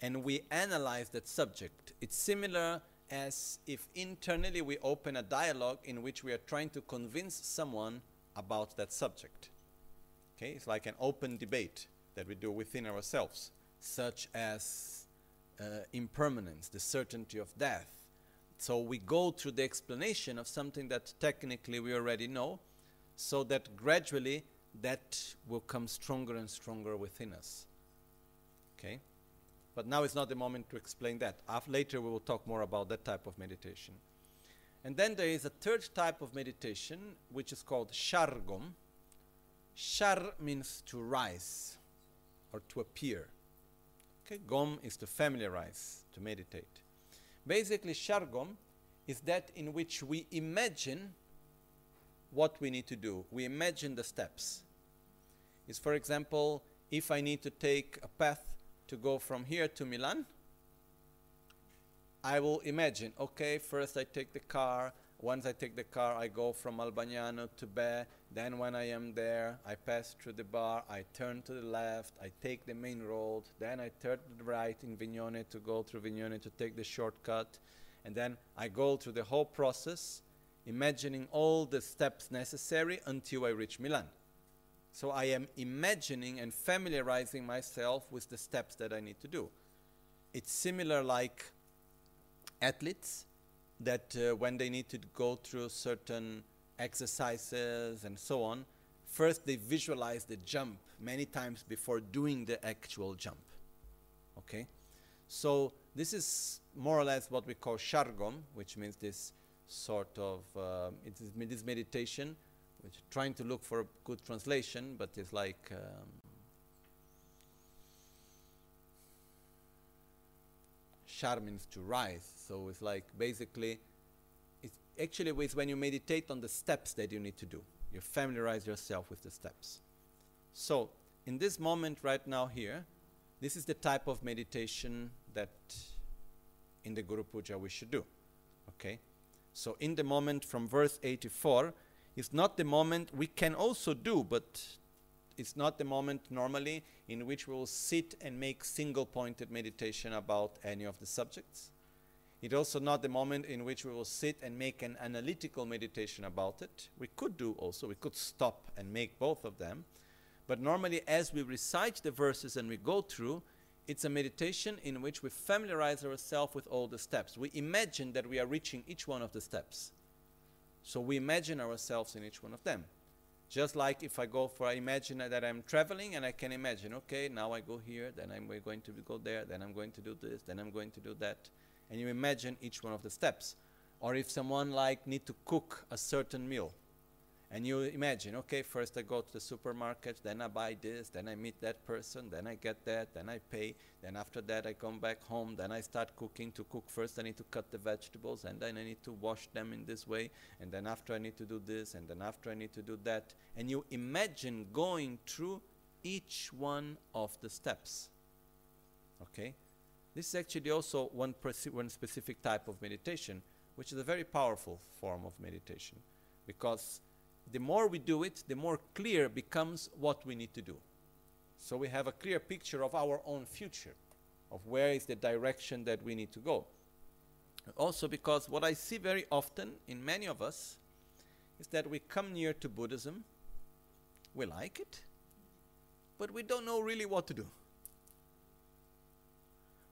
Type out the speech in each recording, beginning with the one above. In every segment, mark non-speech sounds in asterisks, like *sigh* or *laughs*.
and we analyze that subject. It's similar as if internally we open a dialogue in which we are trying to convince someone about that subject. Okay, it's like an open debate that we do within ourselves, such as uh, impermanence, the certainty of death. So we go through the explanation of something that technically we already know, so that gradually that will come stronger and stronger within us. Okay? But now is not the moment to explain that. After, later we will talk more about that type of meditation. And then there is a third type of meditation which is called Shargom. Shar means to rise or to appear. Okay, Gom is to familiarize, to meditate. Basically, Shargom is that in which we imagine what we need to do. We imagine the steps. Is for example, if I need to take a path to go from here to Milan, I will imagine, okay, first I take the car. Once I take the car, I go from Albagnano to Be. Then when I am there, I pass through the bar. I turn to the left. I take the main road. Then I turn to the right in Vignone to go through Vignone to take the shortcut. And then I go through the whole process, imagining all the steps necessary until I reach Milan. So I am imagining and familiarizing myself with the steps that I need to do. It's similar like athletes that uh, when they need to go through certain exercises and so on, first they visualize the jump many times before doing the actual jump. Okay? So this is more or less what we call shargom, which means this sort of uh, it is this meditation which trying to look for a good translation, but it's like um, shar means to rise. So it's like basically, it's actually it's when you meditate on the steps that you need to do. You familiarize yourself with the steps. So in this moment right now here, this is the type of meditation that in the Guru Puja we should do. Okay? So in the moment from verse 84, it's not the moment we can also do, but it's not the moment normally in which we will sit and make single pointed meditation about any of the subjects. It's also not the moment in which we will sit and make an analytical meditation about it. We could do also, we could stop and make both of them. But normally, as we recite the verses and we go through, it's a meditation in which we familiarize ourselves with all the steps. We imagine that we are reaching each one of the steps. So we imagine ourselves in each one of them. Just like if I go for, I imagine that I'm traveling and I can imagine, okay, now I go here, then I'm going to go there, then I'm going to do this, then I'm going to do that. And you imagine each one of the steps. Or if someone like need to cook a certain meal, and you imagine, okay, first I go to the supermarket, then I buy this, then I meet that person, then I get that, then I pay, then after that I come back home, then I start cooking. To cook first I need to cut the vegetables, and then I need to wash them in this way, and then after I need to do this, and then after I need to do that. And you imagine going through each one of the steps. Okay? This is actually also one, one specific type of meditation, which is a very powerful form of meditation because the more we do it, the more clear becomes what we need to do. So we have a clear picture of our own future, of where is the direction that we need to go. Also, because what I see very often in many of us is that we come near to Buddhism, we like it, but we don't know really what to do.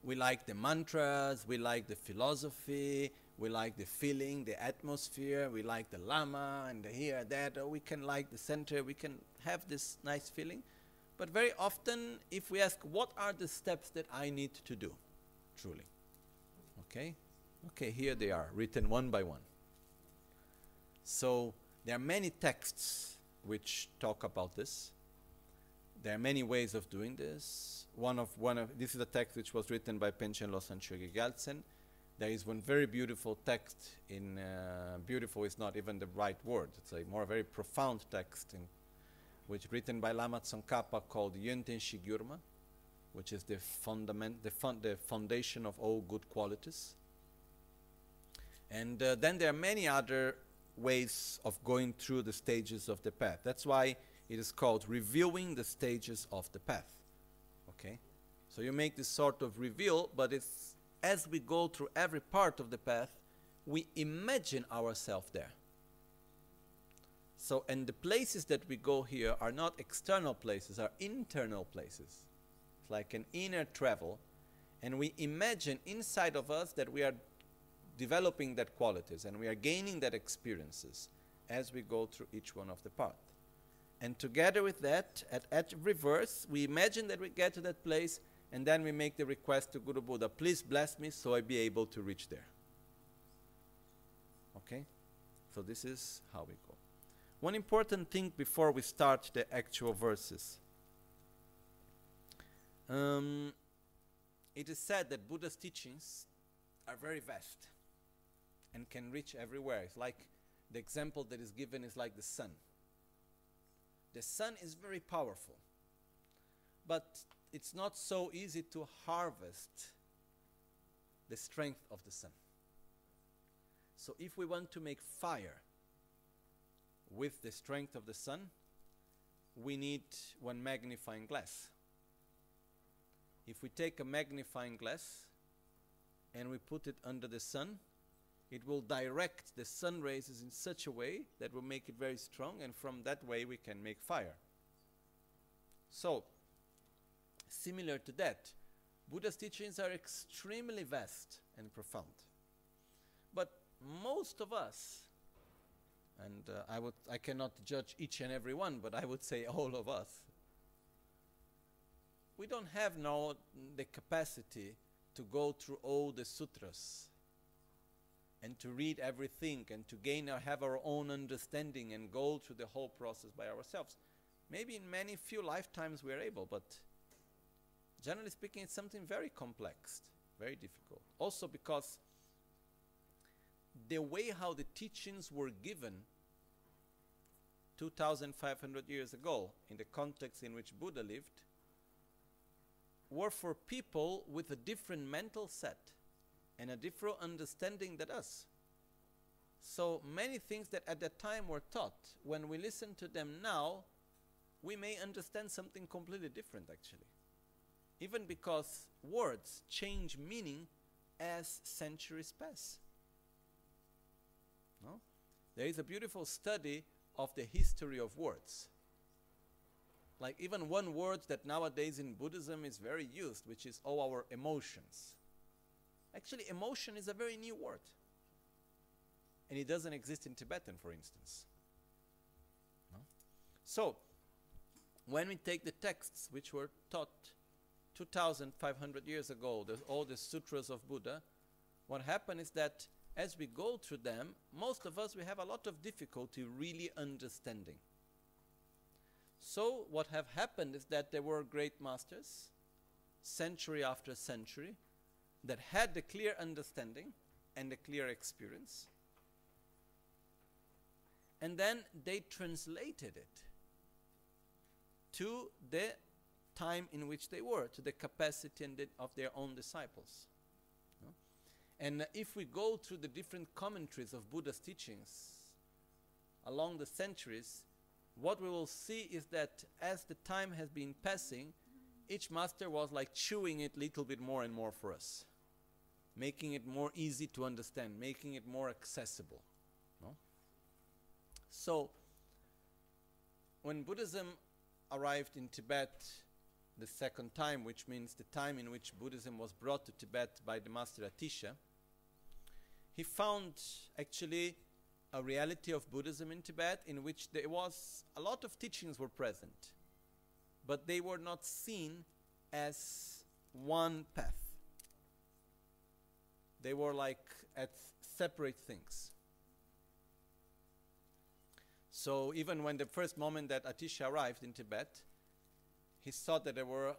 We like the mantras, we like the philosophy, we like the feeling, the atmosphere, we like the lama and the here, that, or we can like the center, we can have this nice feeling. But very often, if we ask, what are the steps that I need to do, truly? Okay? Okay, here they are, written one by one. So, there are many texts which talk about this. There are many ways of doing this. One of one of this is a text which was written by Panchen Losang Chogi Gyaltsen there is one very beautiful text in uh, beautiful is not even the right word. It's a more very profound text in which written by Lama Tsongkhapa called Yönten Shigyurma which is the fundament the, fun the foundation of all good qualities. And uh, then there are many other ways of going through the stages of the path. That's why it is called reviewing the stages of the path. Okay? So you make this sort of reveal, but it's as we go through every part of the path, we imagine ourselves there. So, and the places that we go here are not external places, are internal places. It's like an inner travel. And we imagine inside of us that we are developing that qualities and we are gaining that experiences as we go through each one of the path. And together with that, at, at reverse, we imagine that we get to that place and then we make the request to Guru Buddha, please bless me so I be able to reach there. Okay? So this is how we go. One important thing before we start the actual verses. Um, it is said that Buddha's teachings are very vast and can reach everywhere. It's like the example that is given is like the sun. The sun is very powerful, but it's not so easy to harvest the strength of the sun. So, if we want to make fire with the strength of the sun, we need one magnifying glass. If we take a magnifying glass and we put it under the sun, it will direct the sun rays in such a way that will make it very strong, and from that way we can make fire. So, similar to that, Buddha's teachings are extremely vast and profound. But most of us, and uh, I, would, I cannot judge each and every one, but I would say *laughs* all of us, we don't have now the capacity to go through all the sutras and to read everything and to gain or have our own understanding and go through the whole process by ourselves. Maybe in many few lifetimes we are able, but generally speaking, it's something very complex, very difficult. Also, because the way how the teachings were given 2500 years ago, in the context in which Buddha lived, were for people with a different mental set and a different understanding than us. So many things that at that time were taught, when we listen to them now, we may understand something completely different actually. Even because words change meaning as centuries pass. No? There is a beautiful study of the history of words. Like even one word that nowadays in Buddhism is very used, which is all our emotions. Actually, emotion is a very new word. And it doesn't exist in Tibetan, for instance. No? So, when we take the texts which were taught 2,500 years ago, the, all the sutras of Buddha, what happened is that as we go through them, most of us we have a lot of difficulty really understanding. So what have happened is that there were great masters, century after century, that had the clear understanding and the clear experience. And then they translated it to the time in which they were, to the capacity of their own disciples. No? And uh, if we go through the different commentaries of Buddha's teachings along the centuries, what we will see is that as the time has been passing, each master was like chewing it a little bit more and more for us making it more easy to understand, making it more accessible. No? So, when Buddhism arrived in Tibet the second time, which means the time in which Buddhism was brought to Tibet by the master Atisha, he found actually a reality of Buddhism in Tibet in which there was a lot of teachings were present, but they were not seen as one path they were like at separate things. So even when the first moment that Atisha arrived in Tibet, he saw that there were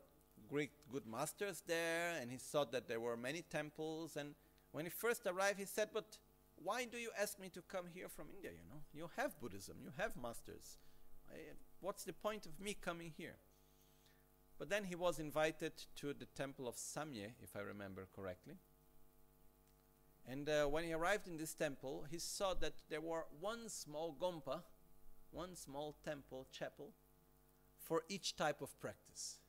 great good masters there, and he saw that there were many temples. And when he first arrived, he said, "But why do you ask me to come here from India? You know, you have Buddhism, you have masters. I, what's the point of me coming here?" But then he was invited to the temple of Samye, if I remember correctly. And uh, when he arrived in this temple, he saw that there were one small gompa, one small temple, chapel, for each type of practice.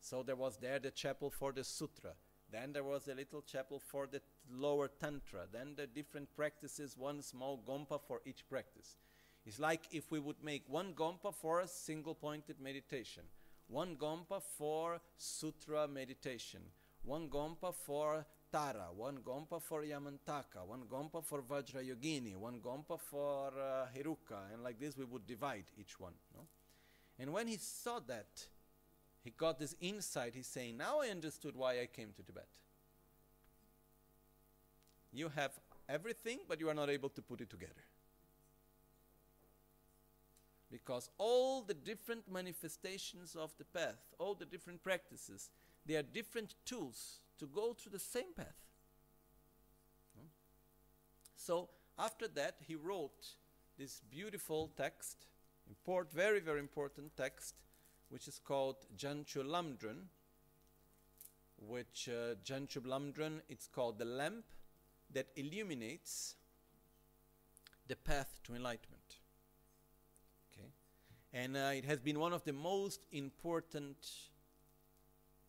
So there was there the chapel for the sutra. Then there was a little chapel for the lower tantra. Then the different practices, one small gompa for each practice. It's like if we would make one gompa for a single pointed meditation, one gompa for sutra meditation, one gompa for Tara, one Gompa for Yamantaka, one Gompa for Vajrayogini, one Gompa for uh, Heruka, and like this we would divide each one. No? And when he saw that, he got this insight. He's saying, Now I understood why I came to Tibet. You have everything, but you are not able to put it together. Because all the different manifestations of the path, all the different practices, they are different tools to go through the same path. Hmm? So after that, he wrote this beautiful text, very, very important text, which is called Jangchub Lamdrön, which uh, Jangchub Lamdrön, it's called the lamp that illuminates the path to enlightenment. Okay, and uh, it has been one of the most important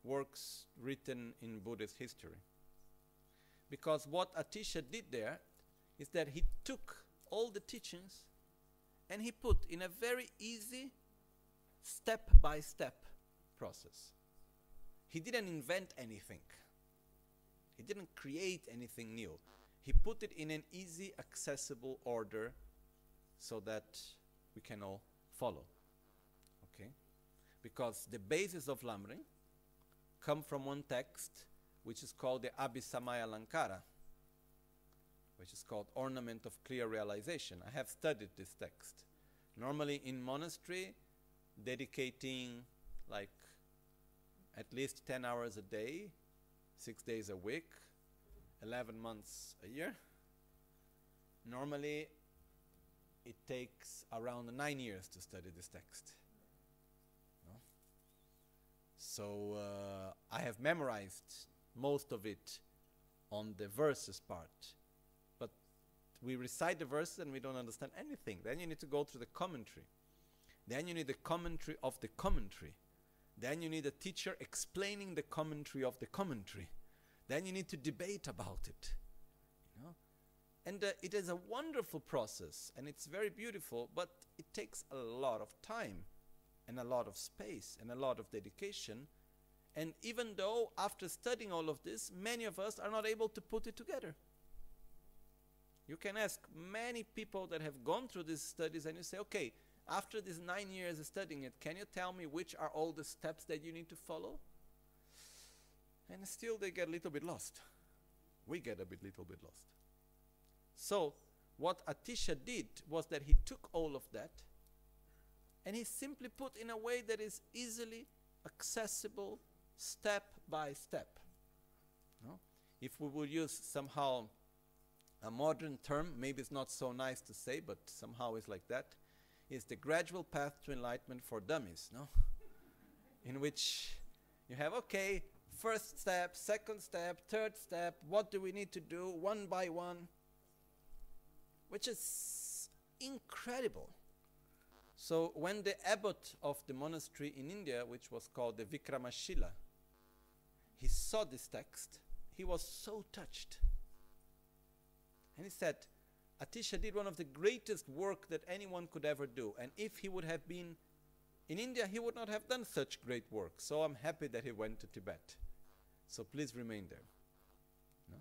works written in Buddhist history. Because what Atisha did there is that he took all the teachings and he put in a very easy step by step process. He didn't invent anything. He didn't create anything new. He put it in an easy, accessible order so that we can all follow. Okay? Because the basis of Lamrim come from one text which is called the Abhisamaya Lankara, which is called Ornament of Clear Realization. I have studied this text. Normally in monastery, dedicating like at least 10 hours a day, six days a week, 11 months a year. Normally, it takes around nine years to study this text. So uh, I have memorized most of it on the verses part. We recite the verses and we don't understand anything. Then you need to go through the commentary. Then you need the commentary of the commentary. Then you need a teacher explaining the commentary of the commentary. Then you need to debate about it. You know? And uh, it is a wonderful process and it's very beautiful, but it takes a lot of time and a lot of space and a lot of dedication. And even though after studying all of this, many of us are not able to put it together. You can ask many people that have gone through these studies and you say, okay, after these nine years of studying it, can you tell me which are all the steps that you need to follow? And still they get a little bit lost. We get a bit, little bit lost. So, what Atisha did was that he took all of that and he simply put in a way that is easily accessible step by step. No? If we would use somehow a modern term, maybe it's not so nice to say, but somehow it's like that, is the gradual path to enlightenment for dummies, no? in which you have, okay, first step, second step, third step, what do we need to do one by one? Which is incredible. So when the abbot of the monastery in India, which was called the Vikramashila, he saw this text, he was so touched. And he said, Atisha did one of the greatest work that anyone could ever do. And if he would have been in India, he would not have done such great work. So I'm happy that he went to Tibet. So please remain there. No?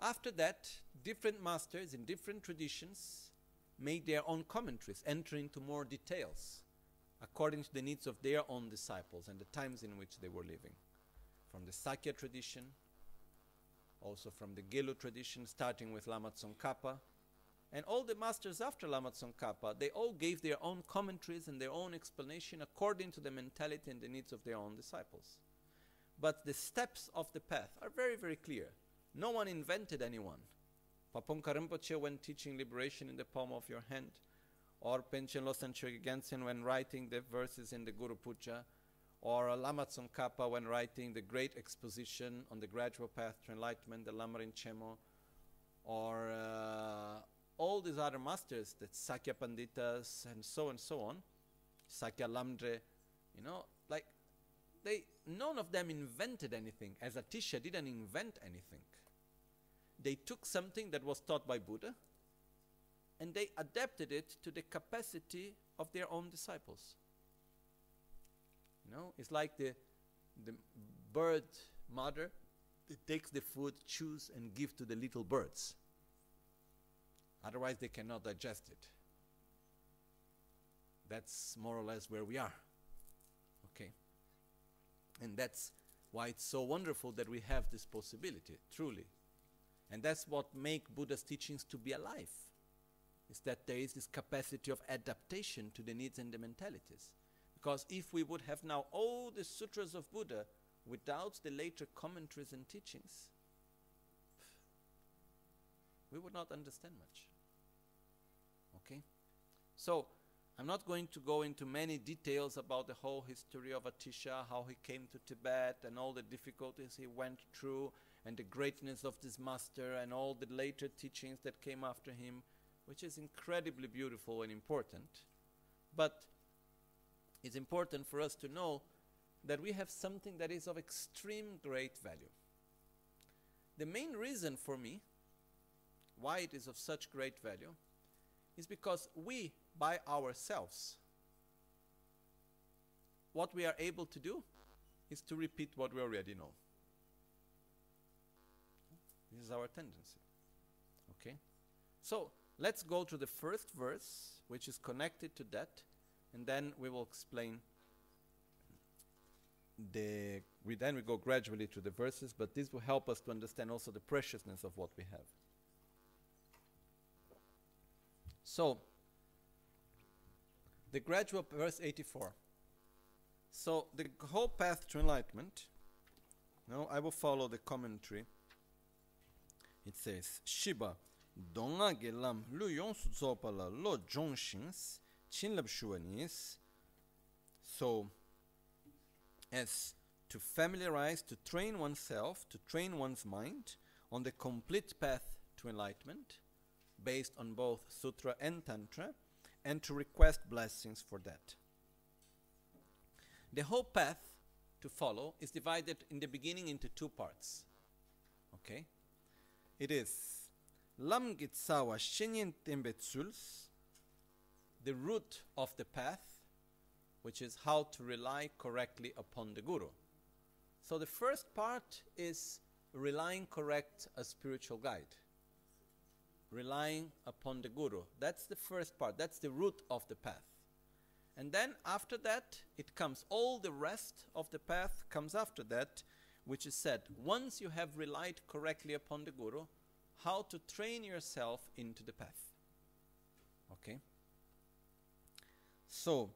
After that, different masters in different traditions made their own commentaries, enter into more details according to the needs of their own disciples and the times in which they were living. From the Sakya tradition, also from the Gelug tradition, starting with Lama Tsongkhapa, and all the masters after Lama Tsongkhapa, they all gave their own commentaries and their own explanation according to the mentality and the needs of their own disciples. But the steps of the path are very, very clear. No one invented anyone. Pabongka Rinpoche when teaching liberation in the palm of your hand, or Panchen Losang Chögyal when writing the verses in the Guru Puja, or Lama Tsongkhapa when writing the great exposition on the gradual path to enlightenment, the Lamrim Chenmo, or uh, all these other masters, the Sakya Panditas, and so and so on, Sakya Lamdre, you know, like they none of them invented anything. As Atisha didn't invent anything. They took something that was taught by Buddha and they adapted it to the capacity of their own disciples. You know, it's like the the bird mother that takes the food, chews, and gives to the little birds. Otherwise, they cannot digest it. That's more or less where we are. Okay? And that's why it's so wonderful that we have this possibility, truly. And that's what makes Buddha's teachings to be alive. Is that there is this capacity of adaptation to the needs and the mentalities. Because if we would have now all the sutras of Buddha without the later commentaries and teachings, we would not understand much. Okay? So, I'm not going to go into many details about the whole history of Atisha, how he came to Tibet, and all the difficulties he went through, and the greatness of this master, and all the later teachings that came after him, which is incredibly beautiful and important. But it's important for us to know that we have something that is of extreme great value. The main reason for me why it is of such great value is because we, by ourselves, what we are able to do is to repeat what we already know. This is our tendency. Okay? So, let's go to the first verse, which is connected to that, and then we will explain the we then we go gradually to the verses but this will help us to understand also the preciousness of what we have. So the gradual verse 84 so the whole path to enlightenment now i will follow the commentary. It says shiba lu yong su zopala lo chinlab shuanis so as to familiarize, to train oneself, to train one's mind on the complete path to enlightenment, based on both Sutra and Tantra, and to request blessings for that. The whole path to follow is divided in the beginning into two parts. Okay? It is Lam Gitsawa Shenyen Tembetsuls, the root of the path, which is how to rely correctly upon the Guru. So the first part is relying correct a spiritual guide. Relying upon the Guru. That's the first part. That's the root of the path. And then after that, it comes. All the rest of the path comes after that, which is said once you have relied correctly upon the Guru, how to train yourself into the path. Okay? So,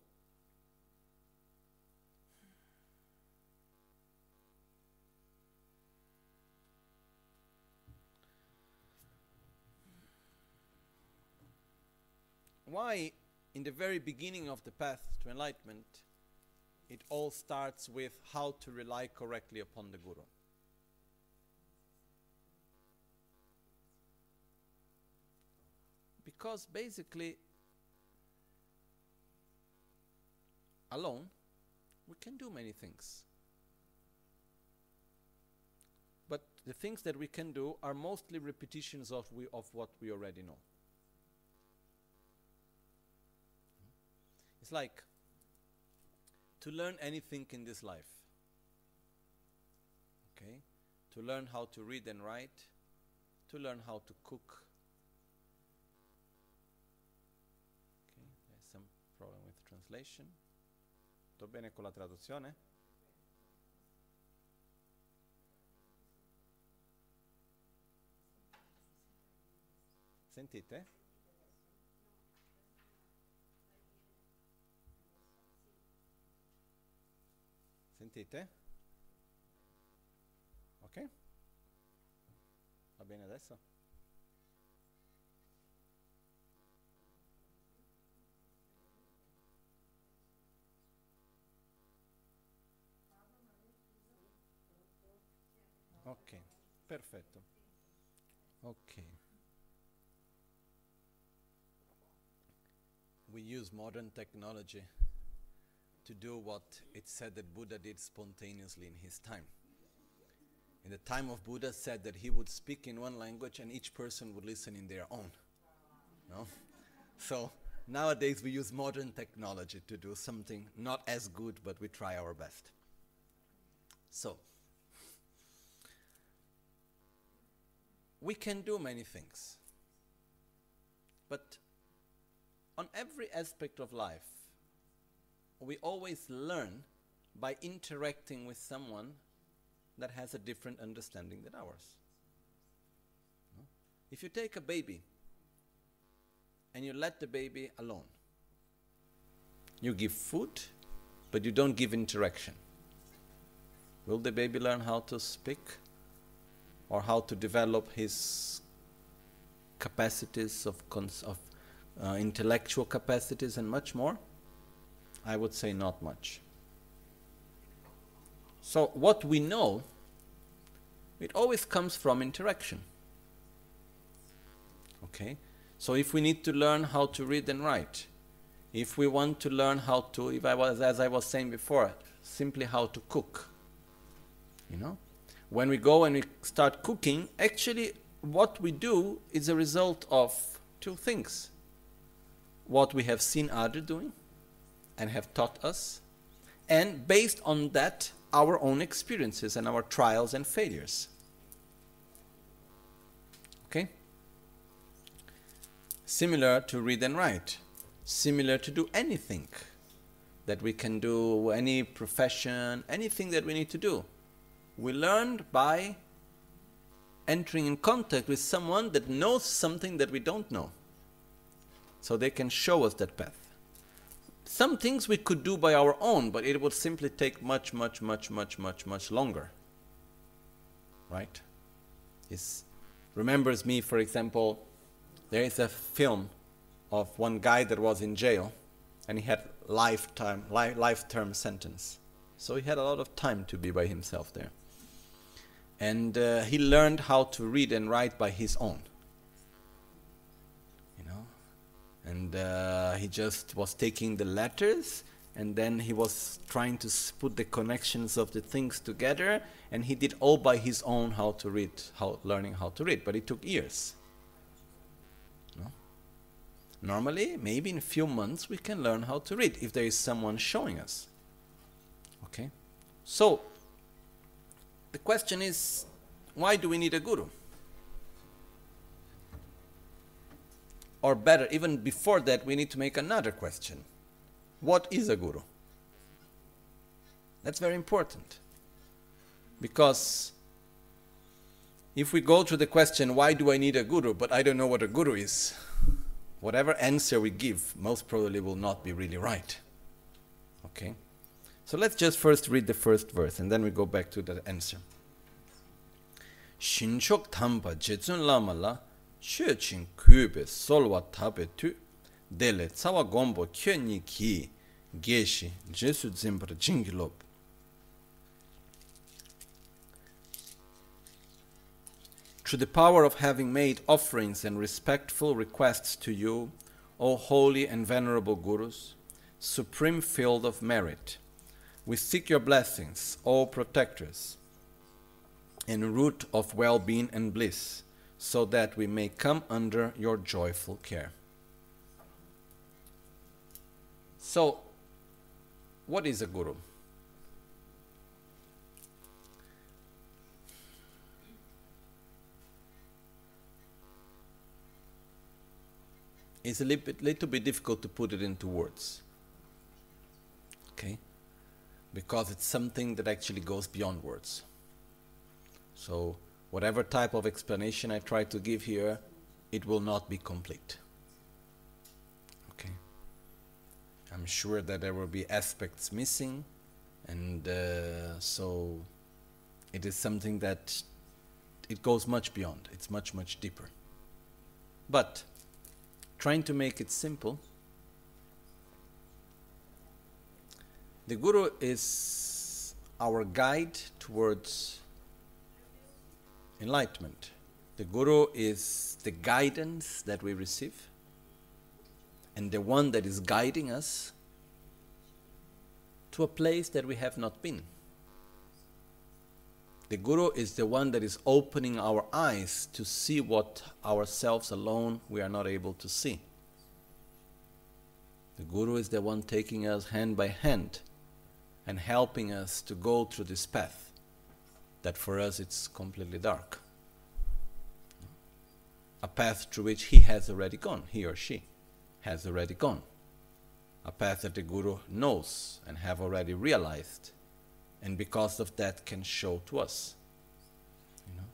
why in the very beginning of the path to enlightenment it all starts with how to rely correctly upon the guru? Because basically alone we can do many things but the things that we can do are mostly repetitions of, we, of what we already know It's like to learn anything in this life. Okay? To learn how to read and write, to learn how to cook. Okay, there's some problem with translation. Tutto bene con la traduzione? Sentite? Sentite? Ok? Va bene adesso? Perfetto. Ok. We use modern technology to do what it said that Buddha did spontaneously in his time. In the time of Buddha said that he would speak in one language and each person would listen in their own. No? So nowadays we use modern technology to do something not as good, but we try our best. So we can do many things. But on every aspect of life, we always learn by interacting with someone that has a different understanding than ours. If you take a baby and you let the baby alone, you give food, but you don't give interaction. Will the baby learn how to speak or how to develop his capacities of, of uh, intellectual capacities and much more? I would say not much. So, what we know, it always comes from interaction. Okay? So, if we need to learn how to read and write, if we want to learn how to, if I was, as I was saying before, simply how to cook, you know, when we go and we start cooking, actually, what we do is a result of two things what we have seen others doing and have taught us, and based on that, our own experiences and our trials and failures. Okay? Similar to read and write, similar to do anything that we can do, any profession, anything that we need to do. We learned by entering in contact with someone that knows something that we don't know. So they can show us that path. Some things we could do by our own, but it would simply take much, much, much, much, much, much longer. Right? It remembers me, for example, there is a film of one guy that was in jail and he had lifetime li- life term sentence. So he had a lot of time to be by himself there. And uh, he learned how to read and write by his own. You know? And uh, he just was taking the letters and then he was trying to put the connections of the things together and he did all by his own how to read how learning how to read but it took years no? normally maybe in a few months we can learn how to read if there is someone showing us okay so the question is why do we need a guru or better, even before that, we need to make another question What is a guru? That's very important. Because if we go to the question, why do I need a guru, but I don't know what a guru is, whatever answer we give most probably will not be really right. Okay? So let's just first read the first verse and then we go back to the answer. Shinchok Jetsun Lama la kube solwa tabe tu dele tsawa gombo ki geshi jesu zimbra the power of having made offerings and respectful requests to you, O holy and venerable Gurus, supreme field of merit, we seek your blessings, O protectors, and root of well being and bliss so that we may come under your joyful care. So, what is a guru? It's a little bit, little bit difficult to put it into words. Okay? Because it's something that actually goes beyond words. So, whatever type of explanation I try to give here, it will not be complete. Okay? I'm sure that there will be aspects missing, and uh, so it is something that it goes much beyond. It's much, much deeper. But trying to make it simple, the Guru is our guide towards enlightenment. The Guru is the guidance that we receive, and the one that is guiding us to a place that we have not been. The Guru is the one that is opening our eyes to see what ourselves alone we are not able to see. The Guru is the one taking us hand by hand and helping us to go through this path that for us it's completely dark. A path through which he has already gone, he or she has already gone. A path that the Guru knows and have already realized and because of that can show to us. You know?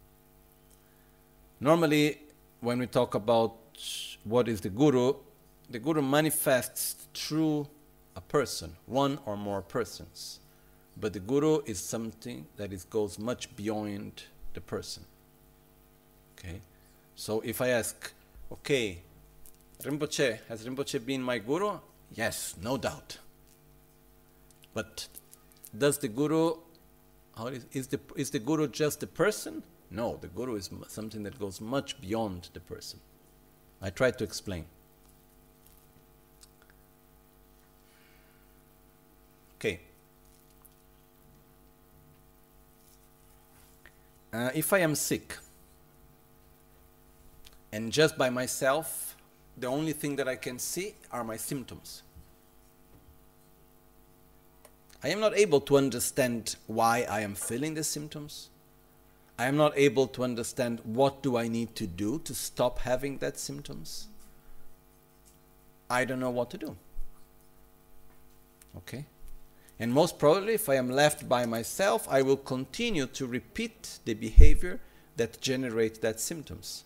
Normally, when we talk about what is the Guru, the Guru manifests through a person, one or more persons. But the Guru is something that is, goes much beyond the person. Okay? So if I ask, okay, Rinpoche, has Rinpoche been my Guru? Yes, no doubt. But does the guru how is, is the is the guru just the person no the guru is something that goes much beyond the person i tried to explain okay uh, if i am sick and just by myself the only thing that i can see are my symptoms I am not able to understand why I am feeling the symptoms. I am not able to understand what do I need to do to stop having that symptoms. I don't know what to do. Okay? And most probably, if I am left by myself, I will continue to repeat the behavior that generates that symptoms.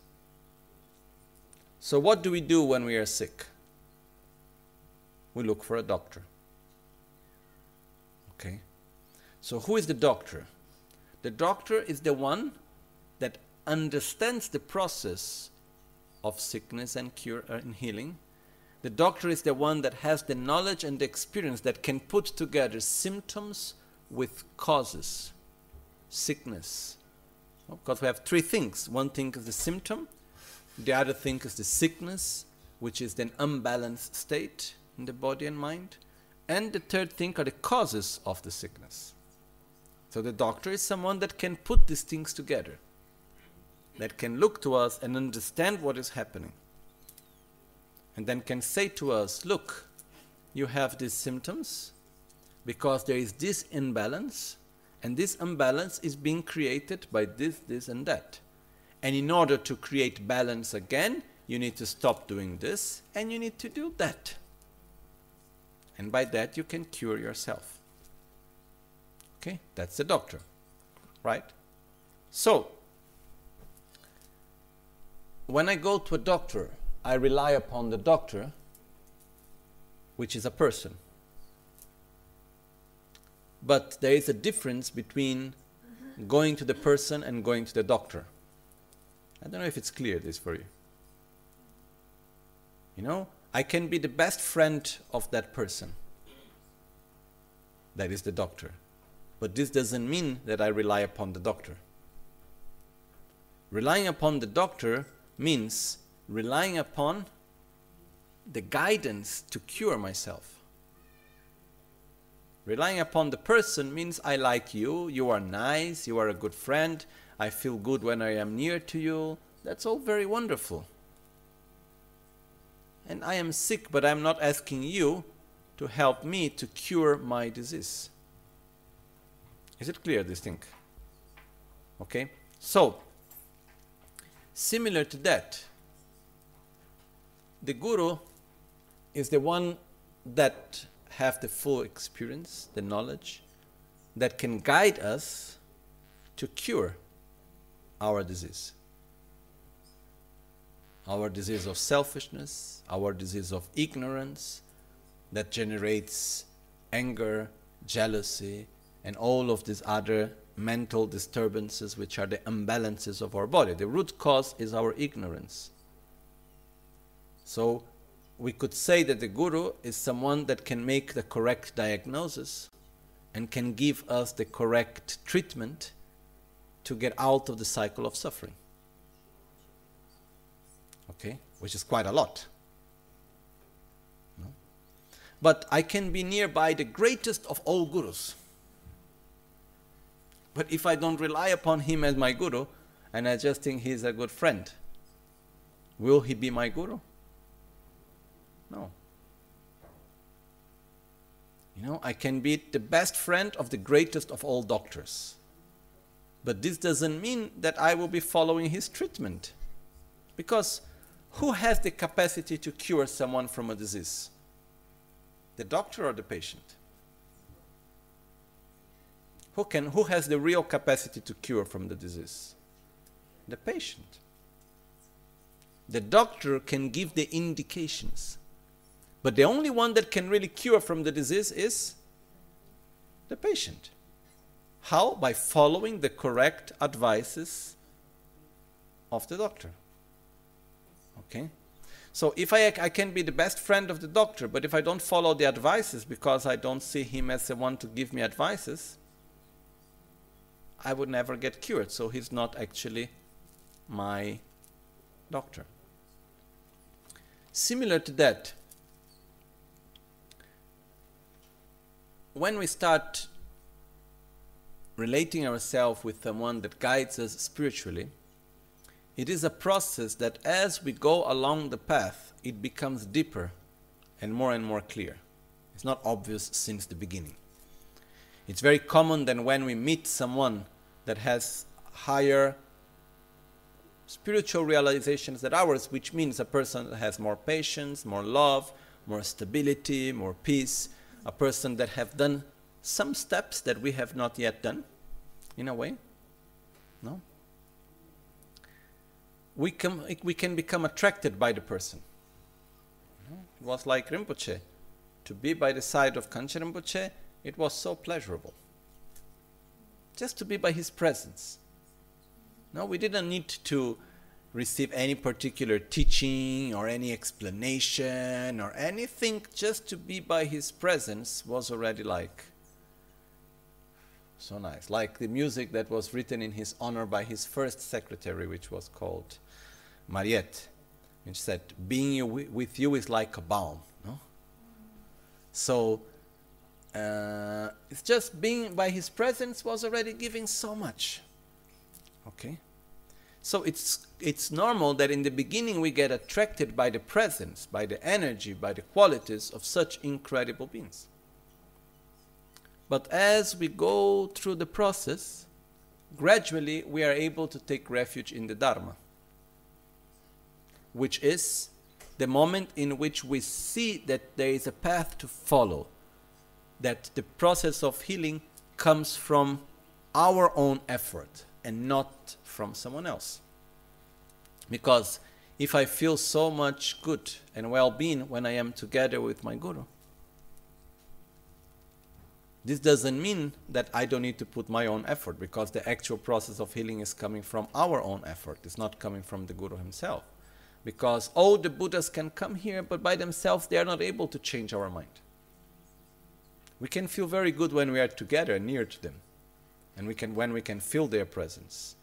So what do we do when we are sick? We look for a doctor. Okay? So, who is the doctor? The doctor is the one that understands the process of sickness and cure uh, and healing. The doctor is the one that has the knowledge and the experience that can put together symptoms with causes, sickness. Because we have three things. One thing is the symptom, the other thing is the sickness, which is an unbalanced state in the body and mind. And the third thing are the causes of the sickness. So the doctor is someone that can put these things together, that can look to us and understand what is happening. And then can say to us, look, you have these symptoms because there is this imbalance, and this imbalance is being created by this, this, and that. And in order to create balance again, you need to stop doing this and you need to do that. And by that, you can cure yourself. Okay, that's the doctor, right? So, when I go to a doctor, I rely upon the doctor, which is a person. But there is a difference between going to the person and going to the doctor. I don't know if it's clear this for you. You know, I can be the best friend of that person. That is the doctor. But this doesn't mean that I rely upon the doctor. Relying upon the doctor means relying upon the guidance to cure myself. Relying upon the person means I like you, you are nice, you are a good friend, I feel good when I am near to you. That's all very wonderful and I am sick, but I'm not asking you to help me to cure my disease. Is it clear, this thing? Okay? So, similar to that, the guru is the one that have the full experience, the knowledge, that can guide us to cure our disease our disease of selfishness, our disease of ignorance that generates anger, jealousy, and all of these other mental disturbances which are the imbalances of our body. The root cause is our ignorance. So we could say that the guru is someone that can make the correct diagnosis and can give us the correct treatment to get out of the cycle of suffering okay, which is quite a lot. No? But I can be nearby the greatest of all gurus. But if I don't rely upon him as my guru, and I just think he's a good friend, will he be my guru? No. You know, I can be the best friend of the greatest of all doctors. But this doesn't mean that I will be following his treatment. Because who has the capacity to cure someone from a disease? The doctor or the patient? Who, can, who has the real capacity to cure from the disease? The patient. The doctor can give the indications. But the only one that can really cure from the disease is the patient. How? By following the correct advices of the doctor. Okay? So if I, I can be the best friend of the doctor, but if I don't follow the advices because I don't see him as the one to give me advices, I would never get cured. So he's not actually my doctor. Similar to that, when we start relating ourselves with someone that guides us spiritually, it is a process that as we go along the path, it becomes deeper and more and more clear. It's not obvious since the beginning. It's very common that when we meet someone that has higher spiritual realizations than ours, which means a person that has more patience, more love, more stability, more peace, a person that have done some steps that we have not yet done, in a way. No? We can, we can become attracted by the person. It was like Rinpoche. To be by the side of Gangchen Rinpoche, it was so pleasurable. Just to be by his presence. No, we didn't need to receive any particular teaching or any explanation or anything. Just to be by his presence was already like so nice. Like the music that was written in his honor by his first secretary, which was called Mariette, which said, Being with you is like a balm. No? So uh, it's just being by his presence was already giving so much. Okay? So it's, it's normal that in the beginning we get attracted by the presence, by the energy, by the qualities of such incredible beings. But as we go through the process, gradually we are able to take refuge in the Dharma, which is the moment in which we see that there is a path to follow, that the process of healing comes from our own effort and not from someone else. Because if I feel so much good and well being when I am together with my Guru, this doesn't mean that I don't need to put my own effort because the actual process of healing is coming from our own effort. It's not coming from the Guru himself. Because all the Buddhas can come here, but by themselves they are not able to change our mind. We can feel very good when we are together near to them, and we can, when we can feel their presence.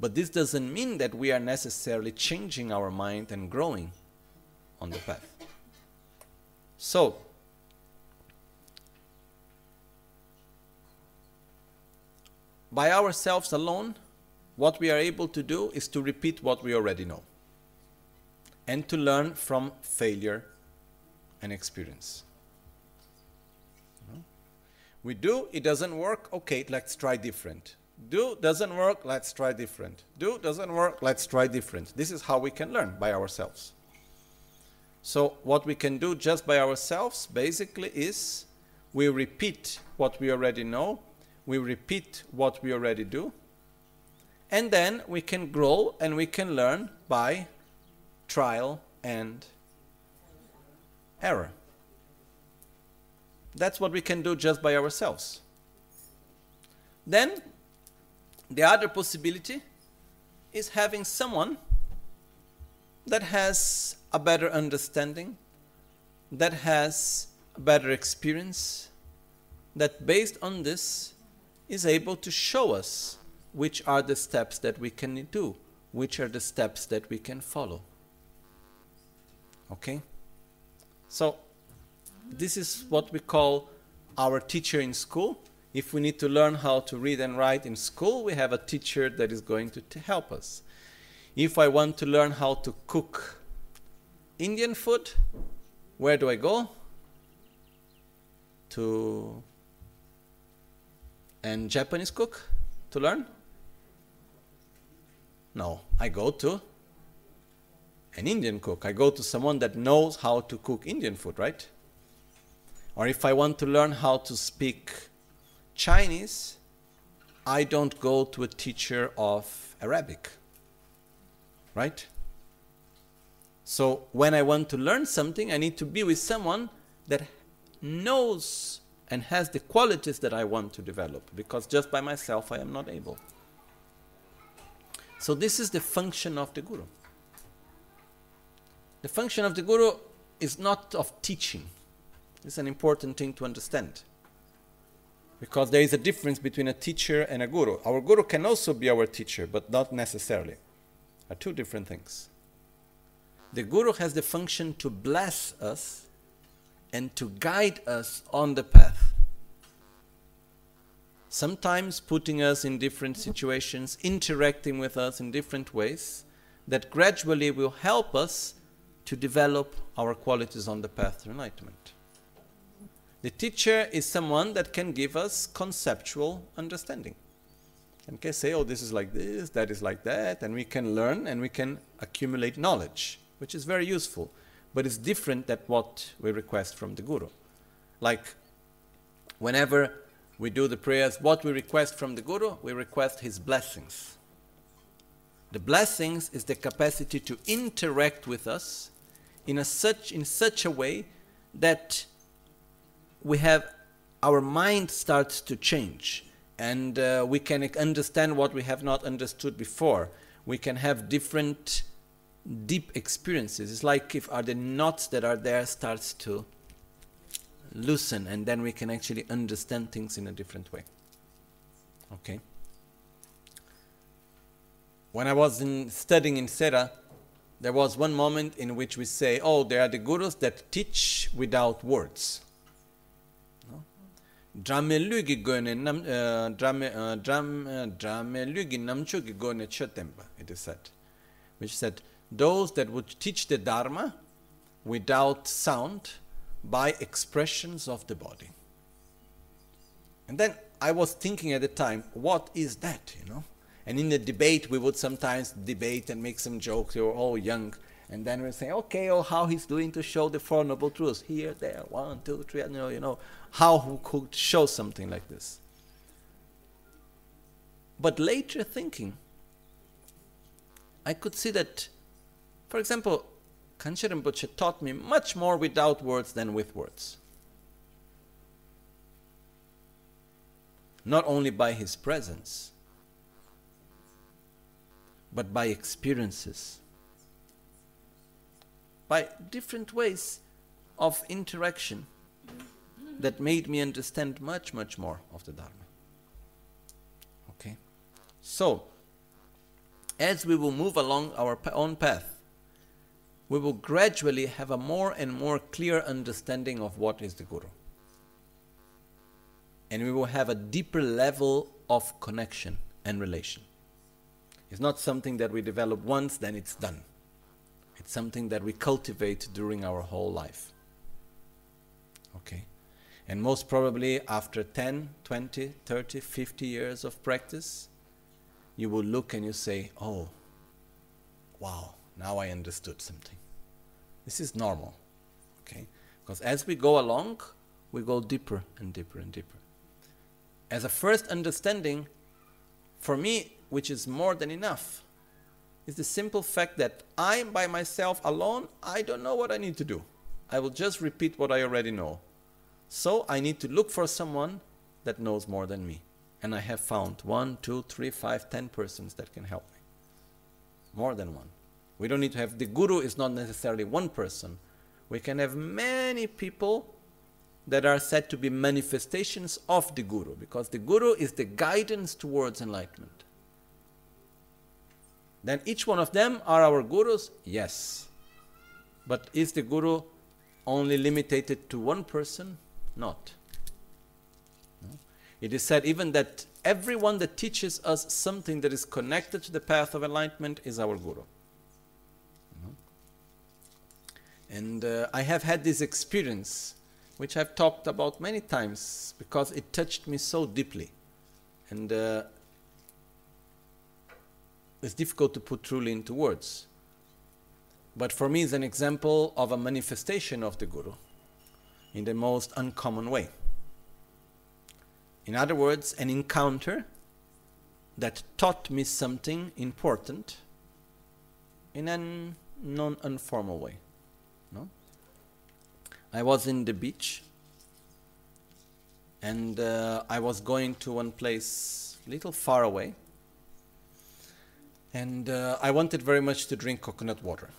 But this doesn't mean that we are necessarily changing our mind and growing on the path. So, by ourselves alone, what we are able to do is to repeat what we already know and to learn from failure and experience. We do, it doesn't work, okay, let's try different. Do, doesn't work, let's try different. Do, doesn't work, let's try different. This is how we can learn by ourselves. So, what we can do just by ourselves basically is we repeat what we already know we repeat what we already do, and then we can grow and we can learn by trial and error. That's what we can do just by ourselves. Then, the other possibility is having someone that has a better understanding, that has a better experience, that based on this is able to show us which are the steps that we can do, which are the steps that we can follow. Okay? So, This is what we call our teacher in school. If we need to learn how to read and write in school, we have a teacher that is going to, to help us. If I want to learn how to cook Indian food, where do I go? To and Japanese cook to learn? No, I go to an Indian cook. I go to someone that knows how to cook Indian food, right? Or if I want to learn how to speak Chinese, I don't go to a teacher of Arabic, right? So when I want to learn something, I need to be with someone that knows and has the qualities that I want to develop because just by myself I am not able. So, this is the function of the Guru. The function of the Guru is not of teaching. It's an important thing to understand. Because there is a difference between a teacher and a Guru. Our Guru can also be our teacher, but not necessarily. Are two different things. The Guru has the function to bless us and to guide us on the path. Sometimes putting us in different situations, interacting with us in different ways, that gradually will help us to develop our qualities on the path to enlightenment. The teacher is someone that can give us conceptual understanding and can say, oh, this is like this, that is like that, and we can learn and we can accumulate knowledge, which is very useful but it's different than what we request from the Guru. Like, whenever we do the prayers, what we request from the Guru, we request his blessings. The blessings is the capacity to interact with us in, a such, in such a way that we have our mind starts to change and uh, we can understand what we have not understood before. We can have different deep experiences. It's like if are the knots that are there starts to loosen and then we can actually understand things in a different way. Okay. When I was in studying in Sera, there was one moment in which we say, oh, there are the gurus that teach without words. Dramelugi gone nam uh, drame uh, dram uh, dramelugi namchugi gone chotemba. It is said, which said those that would teach the Dharma without sound by expressions of the body. And then I was thinking at the time, what is that, you know? And in the debate, we would sometimes debate and make some jokes. We were all young. And then we say, okay, oh, how he's doing to show the Four Noble Truths. Here, there, one, two, three, you know, you know, how he could show something like this. But later thinking, I could see that for example, Gangchen Rinpoche taught me much more without words than with words. Not only by his presence, but by experiences, by different ways of interaction that made me understand much, much more of the Dharma. Okay? So, as we will move along our own path, we will gradually have a more and more clear understanding of what is the Guru. And we will have a deeper level of connection and relation. It's not something that we develop once, then it's done. It's something that we cultivate during our whole life. Okay? And most probably after 10, 20, 30, 50 years of practice, you will look and you say, oh, wow, now I understood something. This is normal. Okay? Because as we go along, we go deeper and deeper and deeper. As a first understanding, for me, which is more than enough, is the simple fact that I'm by myself alone, I don't know what I need to do. I will just repeat what I already know. So I need to look for someone that knows more than me. And I have found one, two, three, five, ten persons that can help me. More than one. We don't need to have the guru is not necessarily one person. We can have many people that are said to be manifestations of the guru because the guru is the guidance towards enlightenment. Then each one of them are our gurus? Yes. But is the guru only limited to one person? Not. No? It is said even that everyone that teaches us something that is connected to the path of enlightenment is our guru. And uh, I have had this experience, which I've talked about many times, because it touched me so deeply. And uh, it's difficult to put truly into words. But for me, it's an example of a manifestation of the Guru in the most uncommon way. In other words, an encounter that taught me something important in a non informal way. No? I was in the beach and uh, I was going to one place a little far away and uh, I wanted very much to drink coconut water.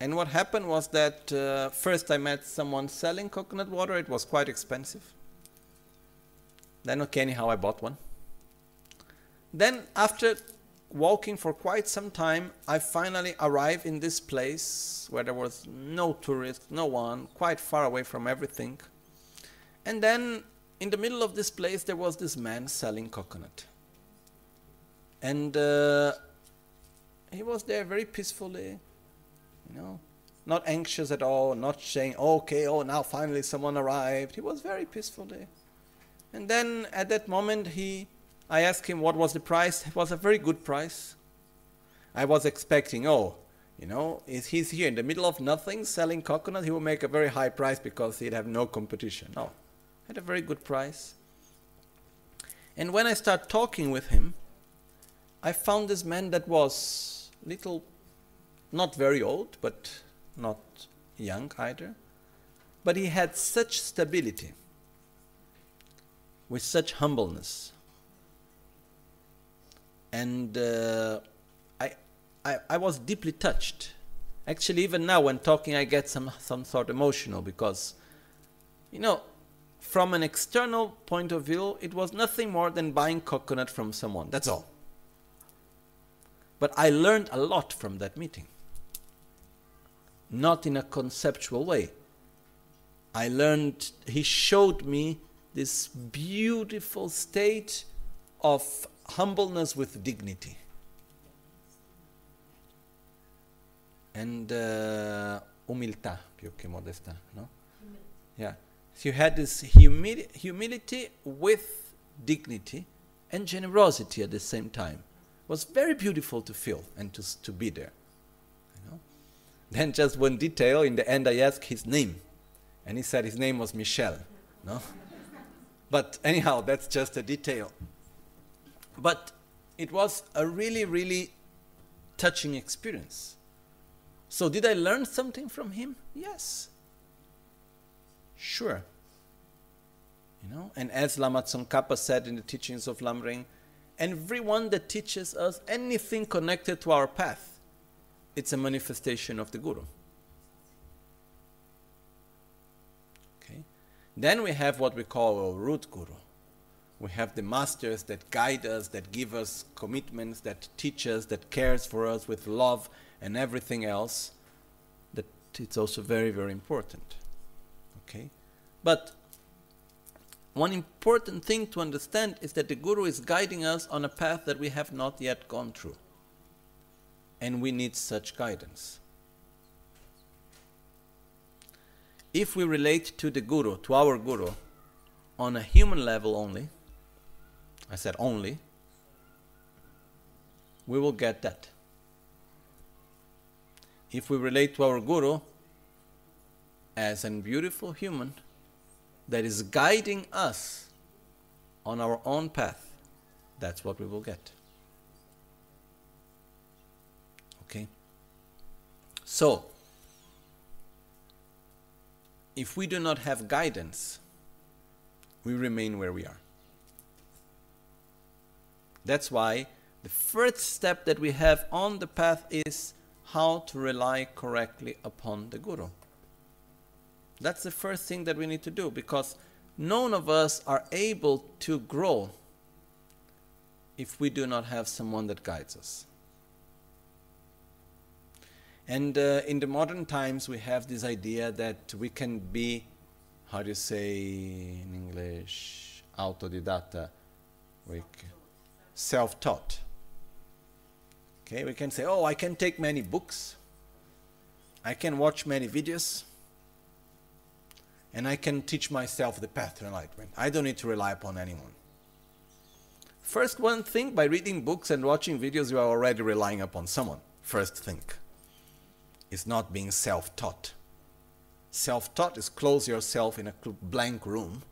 And what happened was that uh, first I met someone selling coconut water. It was quite expensive. Then, okay, anyhow, I bought one. Then, after walking for quite some time, I finally arrived in this place where there was no tourist, no one, quite far away from everything. And then, in the middle of this place, there was this man selling coconut. And uh, he was there very peacefully, you know, not anxious at all, not saying, okay, oh, now finally someone arrived. He was very peaceful there. And then at that moment, he, I asked him what was the price. It was a very good price. I was expecting, oh, you know, is he's here in the middle of nothing selling coconut. He will make a very high price because he'd have no competition. No, had a very good price. And when I start talking with him, I found this man that was little not very old, but not young either. But he had such stability, with such humbleness. And uh, I, I, I was deeply touched. Actually, even now when talking, I get some, some sort emotional because, you know, from an external point of view, it was nothing more than buying coconut from someone. That's all. But I learned a lot from that meeting not in a conceptual way. I learned, he showed me this beautiful state of humbleness with dignity. And uh, umiltà più che modestà, no? Yeah. So you had this humili- humility with dignity and generosity at the same time. Was very beautiful to feel and to, to be there. Then just one detail, in the end I asked his name. And he said his name was Michel. No? *laughs* but anyhow, that's just a detail. But it was a really, really touching experience. So did I learn something from him? Yes. Sure. You know, and as Lama Tsongkhapa said in the teachings of Lamrim, everyone that teaches us anything connected to our path it's a manifestation of the Guru. Okay? Then we have what we call a root Guru. We have the masters that guide us, that give us commitments, that teach us, that cares for us with love and everything else. That it's also very, very important. Okay? But one important thing to understand is that the Guru is guiding us on a path that we have not yet gone through and we need such guidance. If we relate to the Guru, to our Guru, on a human level only, I said only, we will get that. If we relate to our Guru as a beautiful human that is guiding us on our own path, that's what we will get. Okay? So, if we do not have guidance, we remain where we are. That's why the first step that we have on the path is how to rely correctly upon the Guru. That's the first thing that we need to do because none of us are able to grow if we do not have someone that guides us. And uh, in the modern times, we have this idea that we can be, how do you say in English, autodidacta, we self taught. Okay, we can say, oh, I can take many books, I can watch many videos, and I can teach myself the path to enlightenment. I don't need to rely upon anyone. First, one thing by reading books and watching videos, you are already relying upon someone. First thing is not being self taught. Self taught is close yourself in a blank room,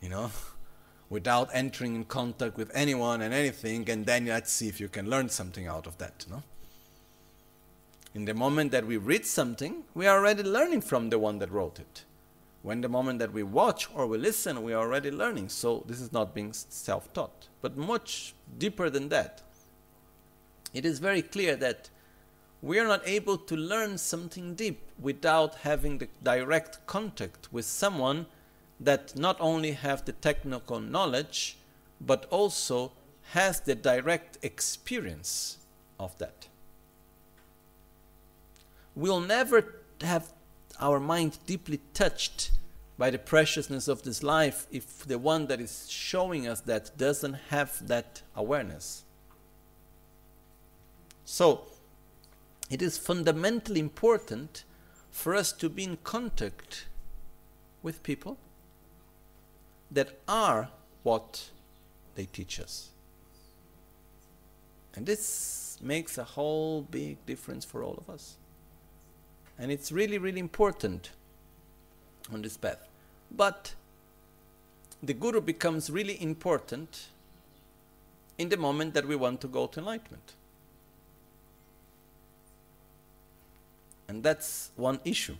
you know, *laughs* without entering in contact with anyone and anything, and then let's see if you can learn something out of that. No? In the moment that we read something, we are already learning from the one that wrote it. When the moment that we watch or we listen, we are already learning. So this is not being self taught, but much deeper than that. It is very clear that we are not able to learn something deep without having the direct contact with someone that not only have the technical knowledge but also has the direct experience of that we'll never have our mind deeply touched by the preciousness of this life if the one that is showing us that doesn't have that awareness so it is fundamentally important for us to be in contact with people that are what they teach us. And this makes a whole big difference for all of us. And it's really, really important on this path. But the Guru becomes really important in the moment that we want to go to enlightenment. And that's one issue.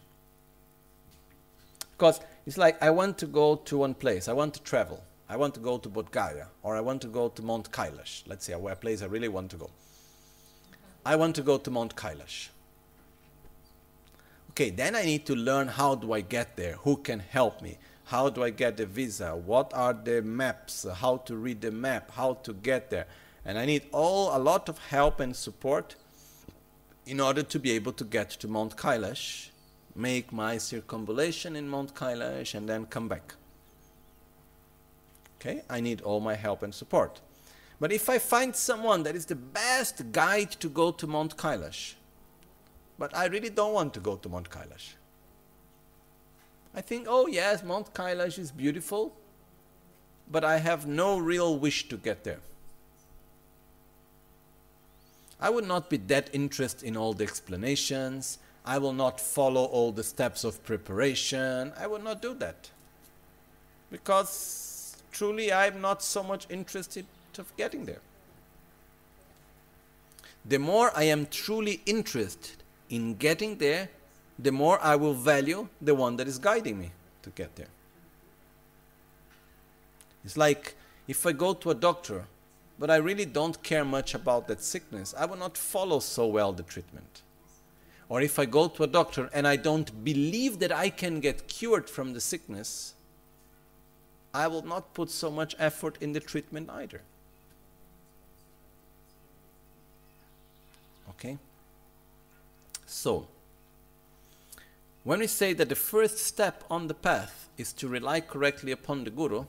Because it's like I want to go to one place, I want to travel. I want to go to Bodh Gaya or I want to go to Mount Kailash. Let's say a place I really want to go. I want to go to Mount Kailash. Okay, then I need to learn how do I get there? Who can help me? How do I get the visa? What are the maps? How to read the map? How to get there? And I need all a lot of help and support in order to be able to get to Mount Kailash make my circumambulation in Mount Kailash and then come back. Okay, I need all my help and support. But if I find someone that is the best guide to go to Mount Kailash, but I really don't want to go to Mount Kailash. I think, oh yes, Mount Kailash is beautiful, but I have no real wish to get there. I would not be that interested in all the explanations. I will not follow all the steps of preparation. I will not do that. Because truly I'm not so much interested of getting there. The more I am truly interested in getting there, the more I will value the one that is guiding me to get there. It's like if I go to a doctor, but I really don't care much about that sickness, I will not follow so well the treatment or if I go to a doctor and I don't believe that I can get cured from the sickness, I will not put so much effort in the treatment either. Okay? So, when we say that the first step on the path is to rely correctly upon the Guru,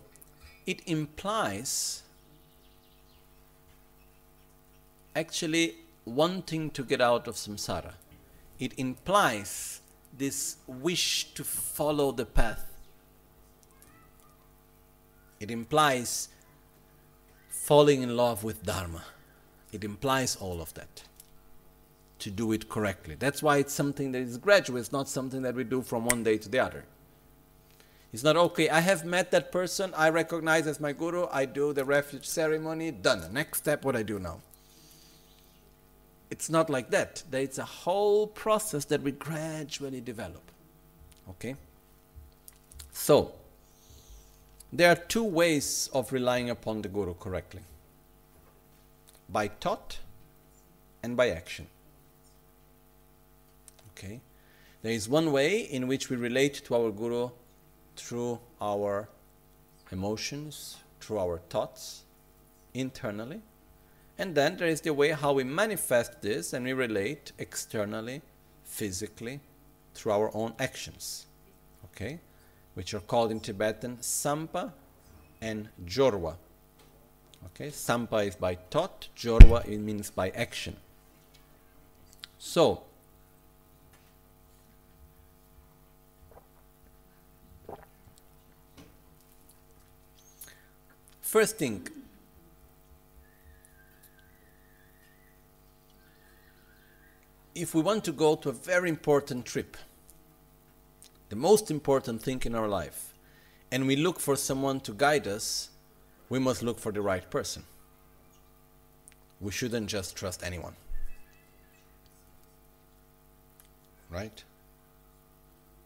it implies actually wanting to get out of samsara it implies this wish to follow the path. It implies falling in love with Dharma. It implies all of that to do it correctly. That's why it's something that is gradual, it's not something that we do from one day to the other. It's not okay, I have met that person, I recognize as my guru, I do the refuge ceremony, done. Next step, what I do now it's not like that. It's a whole process that we gradually develop. Okay? So, there are two ways of relying upon the Guru correctly by thought and by action. Okay? There is one way in which we relate to our Guru through our emotions, through our thoughts, internally And then there is the way how we manifest this and we relate externally, physically, through our own actions. Okay? Which are called in Tibetan Sampa and Jorwa. Okay? Sampa is by thought, Jorwa it means by action. So, first thing, if we want to go to a very important trip, the most important thing in our life, and we look for someone to guide us, we must look for the right person. We shouldn't just trust anyone. Right?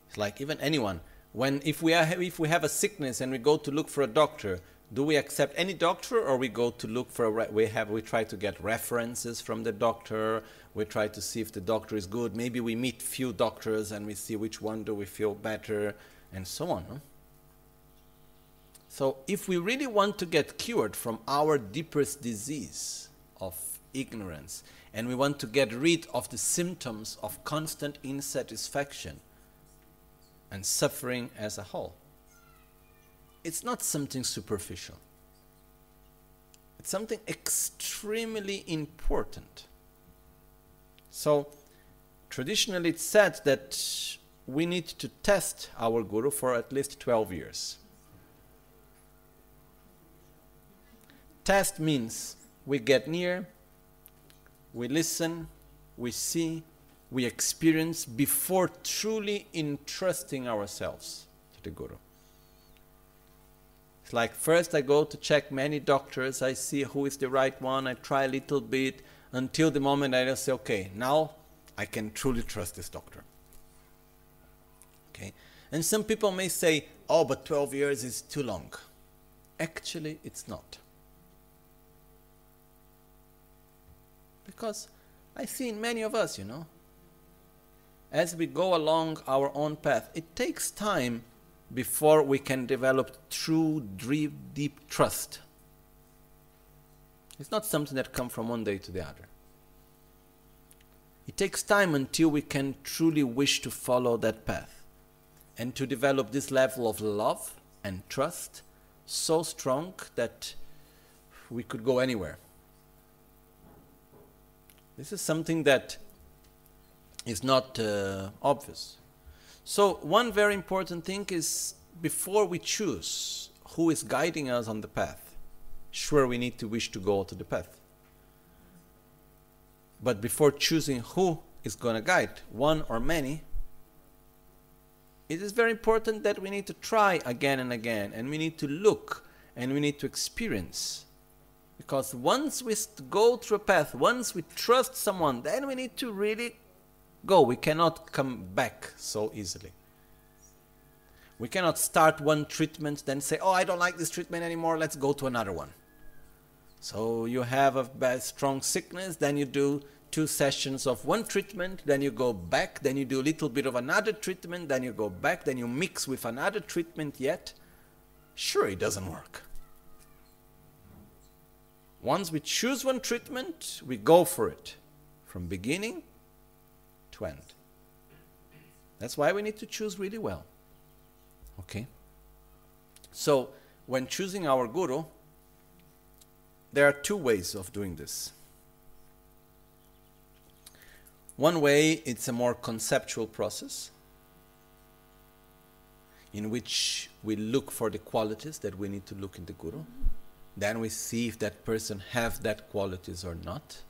It's like even anyone. When if we are if we have a sickness and we go to look for a doctor, do we accept any doctor or we go to look for a we have we try to get references from the doctor. We try to see if the doctor is good. Maybe we meet few doctors and we see which one do we feel better and so on so if we really want to get cured from our deepest disease of ignorance and we want to get rid of the symptoms of constant insatisfaction and suffering as a whole it's not something superficial. It's something extremely important. So, traditionally, it's said that we need to test our guru for at least 12 years. Test means we get near, we listen, we see, we experience before truly entrusting ourselves to the guru. Like first I go to check many doctors, I see who is the right one, I try a little bit until the moment I just say, okay, now I can truly trust this doctor. Okay? And some people may say, oh, but 12 years is too long. Actually, it's not. Because I see in many of us, you know, as we go along our own path, it takes time before we can develop true, deep, deep trust. It's not something that comes from one day to the other. It takes time until we can truly wish to follow that path and to develop this level of love and trust so strong that we could go anywhere. This is something that is not uh, obvious. So, one very important thing is before we choose who is guiding us on the path, sure, we need to wish to go to the path. But before choosing who is going to guide, one or many, it is very important that we need to try again and again, and we need to look and we need to experience. Because once we go through a path, once we trust someone, then we need to really go. We cannot come back so easily. We cannot start one treatment, then say, oh, I don't like this treatment anymore, let's go to another one. So you have a bad, strong sickness, then you do two sessions of one treatment, then you go back, then you do a little bit of another treatment, then you go back, then you mix with another treatment yet. Sure, it doesn't work. Once we choose one treatment, we go for it from beginning That's why we need to choose really well. Okay? So, when choosing our guru, there are two ways of doing this. One way, it's a more conceptual process in which we look for the qualities that we need to look in the guru. Then we see if that person have that qualities or not.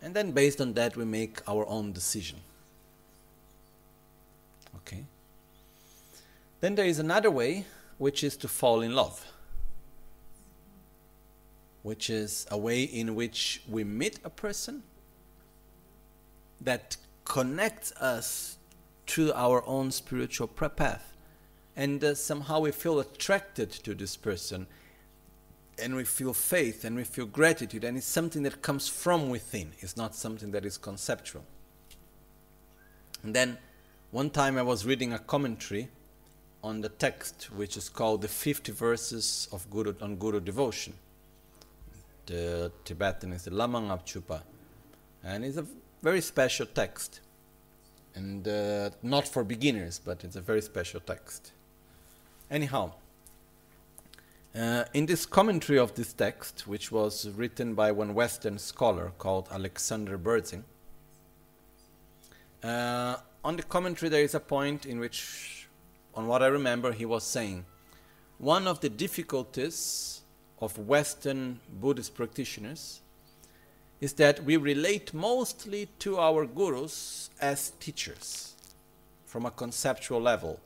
And then based on that we make our own decision. Okay? Then there is another way, which is to fall in love, which is a way in which we meet a person that connects us to our own spiritual path. And uh, somehow we feel attracted to this person and we feel faith and we feel gratitude, and it's something that comes from within, it's not something that is conceptual. And then one time I was reading a commentary on the text, which is called the 50 verses of Guru, on Guru devotion. The Tibetan is the Lamang Abchupa. And it's a very special text. And uh, not for beginners, but it's a very special text. Anyhow, uh, in this commentary of this text, which was written by one Western scholar called Alexander Berzin, uh, on the commentary there is a point in which, on what I remember, he was saying, one of the difficulties of Western Buddhist practitioners is that we relate mostly to our gurus as teachers from a conceptual level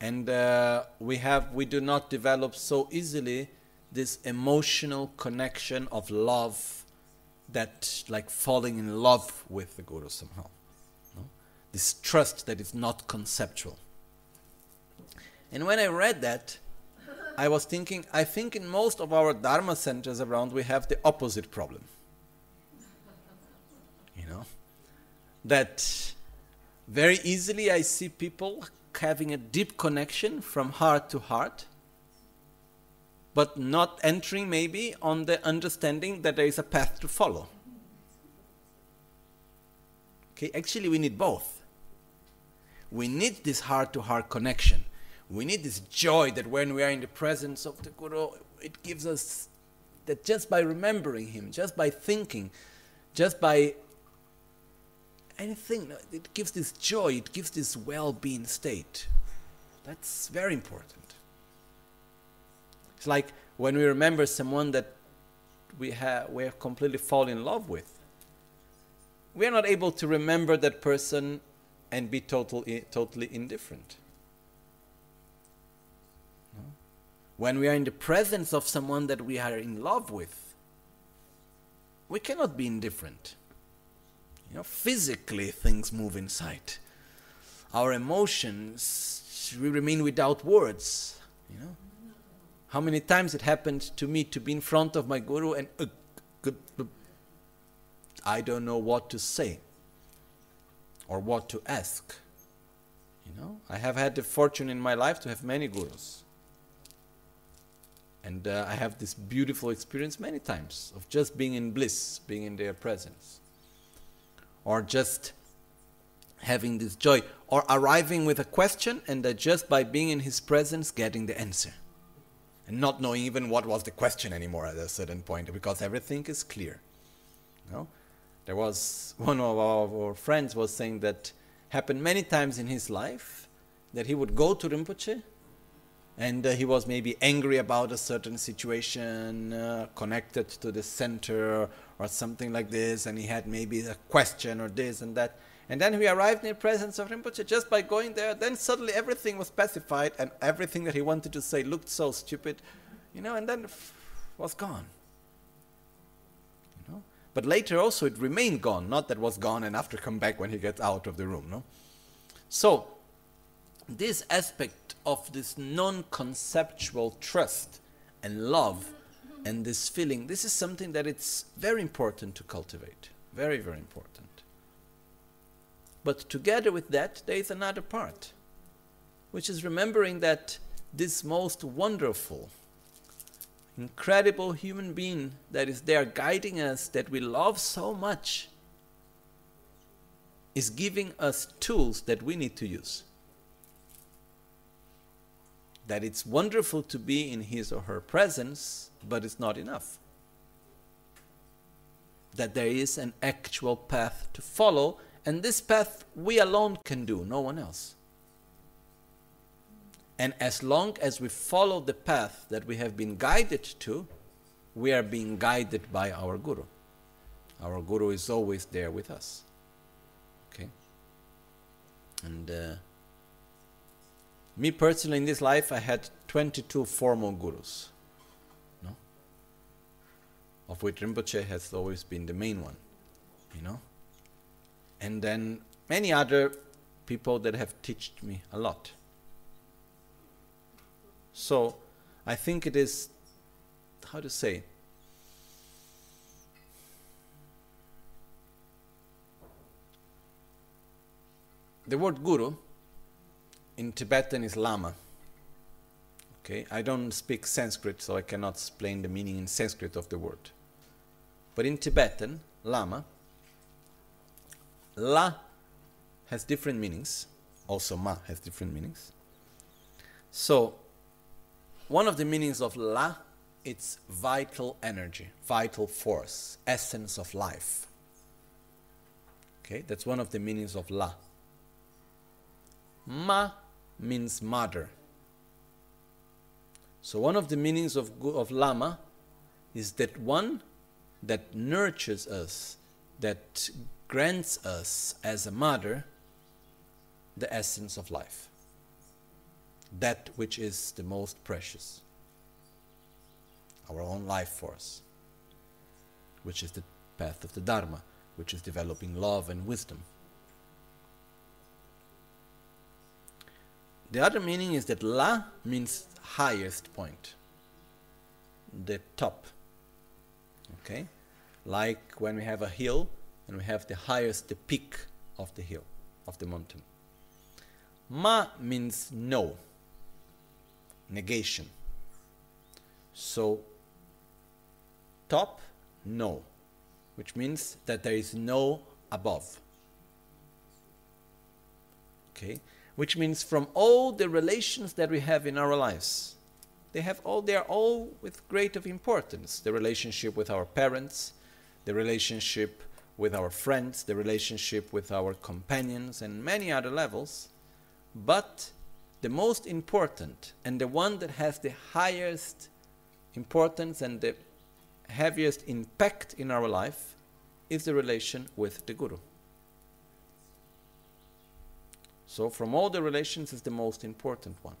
and uh, we have we do not develop so easily this emotional connection of love that like falling in love with the guru somehow no? this trust that is not conceptual. And when i read that i was thinking i think in most of our dharma centers around we have the opposite problem. You know? That very easily i see people having a deep connection from heart to heart, but not entering maybe on the understanding that there is a path to follow. Okay, actually, we need both. We need this heart to heart connection. We need this joy that when we are in the presence of the Guru, it gives us that just by remembering Him, just by thinking, just by anything. It gives this joy, it gives this well being state. That's very important. It's like when we remember someone that we have we completely fall in love with. We are not able to remember that person and be totally eh, totally indifferent. No? When we are in the presence of someone that we are in love with, we cannot be indifferent. You know, physically things move inside. Our emotions, we remain without words. You know, how many times it happened to me to be in front of my guru and uh, I don't know what to say or what to ask. You know, I have had the fortune in my life to have many gurus. And uh, I have this beautiful experience many times of just being in bliss, being in their presence or just having this joy, or arriving with a question and just by being in his presence getting the answer. And not knowing even what was the question anymore at a certain point because everything is clear. No? There was one of our friends was saying that happened many times in his life that he would go to Rinpoche and uh, he was maybe angry about a certain situation uh, connected to the center or something like this, and he had maybe a question or this and that. And then we arrived in the presence of Rinpoche just by going there. Then suddenly everything was pacified, and everything that he wanted to say looked so stupid, you know, and then was gone. You know? But later also it remained gone, not that was gone and after come back when he gets out of the room. No? So, this aspect of this non conceptual trust and love and this feeling, this is something that it's very important to cultivate. Very, very important. But together with that, there is another part, which is remembering that this most wonderful, incredible human being that is there guiding us, that we love so much, is giving us tools that we need to use that it's wonderful to be in his or her presence, but it's not enough. That there is an actual path to follow, and this path we alone can do, no one else. And as long as we follow the path that we have been guided to, we are being guided by our Guru. Our Guru is always there with us. Okay? And uh, me personally, in this life, I had 22 formal gurus, no? of which Rinpoche has always been the main one, you know? And then many other people that have taught me a lot. So I think it is, how to say, the word guru in Tibetan is lama. Okay, I don't speak Sanskrit, so I cannot explain the meaning in Sanskrit of the word. But in Tibetan, Lama, La has different meanings. Also, Ma has different meanings. So, one of the meanings of La, it's vital energy, vital force, essence of life. Okay, that's one of the meanings of La. Ma means mother. So one of the meanings of, of Lama is that one that nurtures us, that grants us as a mother the essence of life, that which is the most precious, our own life force, which is the path of the Dharma, which is developing love and wisdom. The other meaning is that La means highest point, the top. Okay? Like when we have a hill and we have the highest, the peak of the hill, of the mountain. Ma means no, negation. So, top, no, which means that there is no above. Okay? Which means from all the relations that we have in our lives, they have all they are all with great of importance. The relationship with our parents, the relationship with our friends, the relationship with our companions, and many other levels. But the most important and the one that has the highest importance and the heaviest impact in our life is the relation with the Guru. So, from all the relations, is the most important one.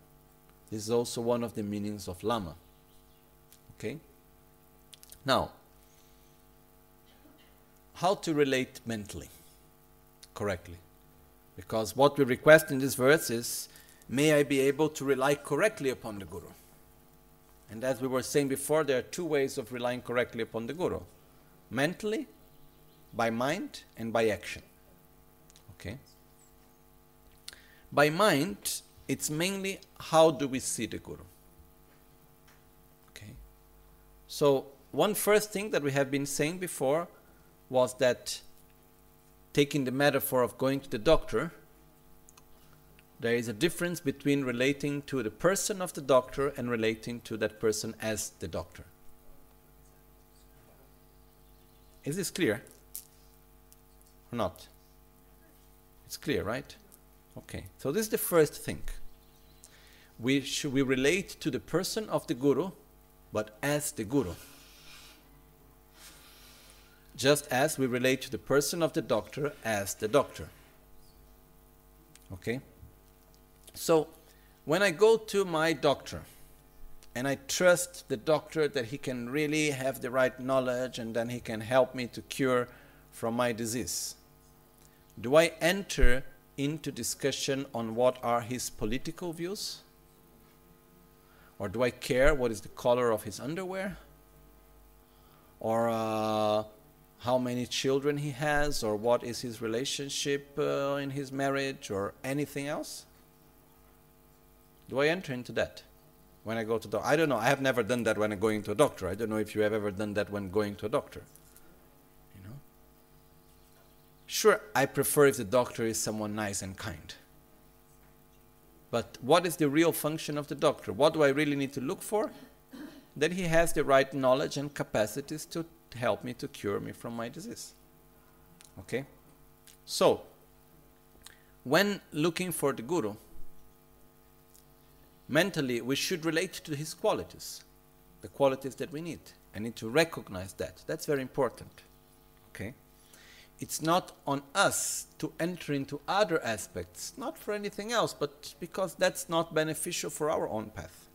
This is also one of the meanings of Lama. Okay? Now, how to relate mentally correctly? Because what we request in this verse is, may I be able to rely correctly upon the Guru. And as we were saying before, there are two ways of relying correctly upon the Guru mentally, by mind, and by action. Okay? By mind, it's mainly how do we see the Guru. Okay. So one first thing that we have been saying before was that taking the metaphor of going to the doctor, there is a difference between relating to the person of the doctor and relating to that person as the doctor. Is this clear? Or not? It's clear, right? Okay, so this is the first thing. We should we relate to the person of the guru, but as the guru. Just as we relate to the person of the doctor as the doctor. Okay? So, when I go to my doctor and I trust the doctor that he can really have the right knowledge and then he can help me to cure from my disease, do I enter into discussion on what are his political views? Or do I care what is the color of his underwear? Or uh, how many children he has? Or what is his relationship uh, in his marriage? Or anything else? Do I enter into that when I go to the I don't know. I have never done that when I'm going to a doctor. I don't know if you have ever done that when going to a doctor. Sure, I prefer if the doctor is someone nice and kind. But what is the real function of the doctor? What do I really need to look for? That he has the right knowledge and capacities to help me to cure me from my disease. Okay? So, when looking for the guru, mentally we should relate to his qualities, the qualities that we need. I need to recognize that. That's very important. Okay? It's not on us to enter into other aspects, not for anything else, but because that's not beneficial for our own path.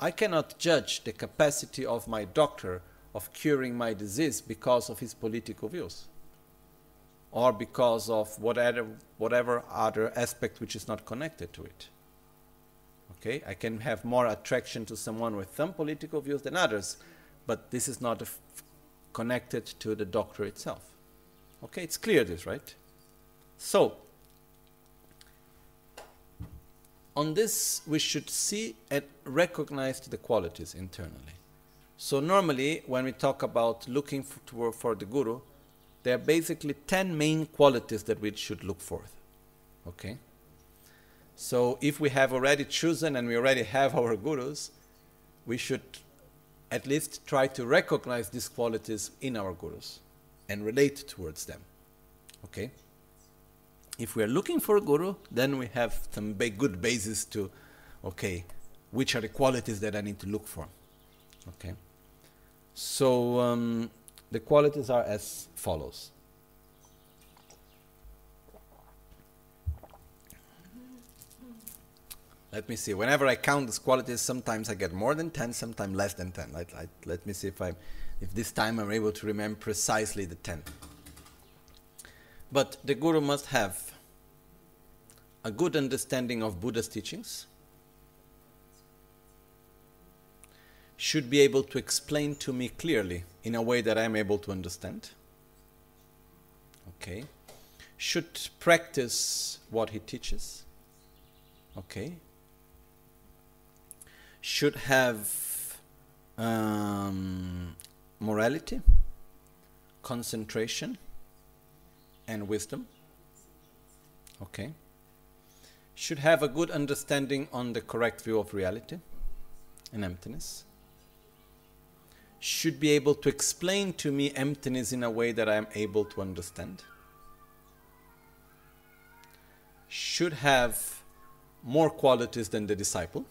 I cannot judge the capacity of my doctor of curing my disease because of his political views or because of whatever, whatever other aspect which is not connected to it. Okay, I can have more attraction to someone with some political views than others, but this is not a connected to the doctor itself. Okay, it's clear this, right? So, on this we should see and recognize the qualities internally. So normally when we talk about looking for, for the guru, there are basically 10 main qualities that we should look for. Okay? So if we have already chosen and we already have our gurus, we should at least try to recognize these qualities in our gurus and relate towards them. Okay? If we are looking for a guru, then we have some big, good basis to, okay, which are the qualities that I need to look for. Okay? So um, the qualities are as follows. Let me see. Whenever I count these qualities, sometimes I get more than 10, sometimes less than 10. Let, let, let me see if, I, if this time I'm able to remember precisely the 10. But the guru must have a good understanding of Buddha's teachings, should be able to explain to me clearly in a way that I'm able to understand. Okay. Should practice what he teaches. Okay. Should have um, morality, concentration, and wisdom. Okay. Should have a good understanding on the correct view of reality and emptiness should be able to explain to me emptiness in a way that I am able to understand. Should have more qualities than the disciple.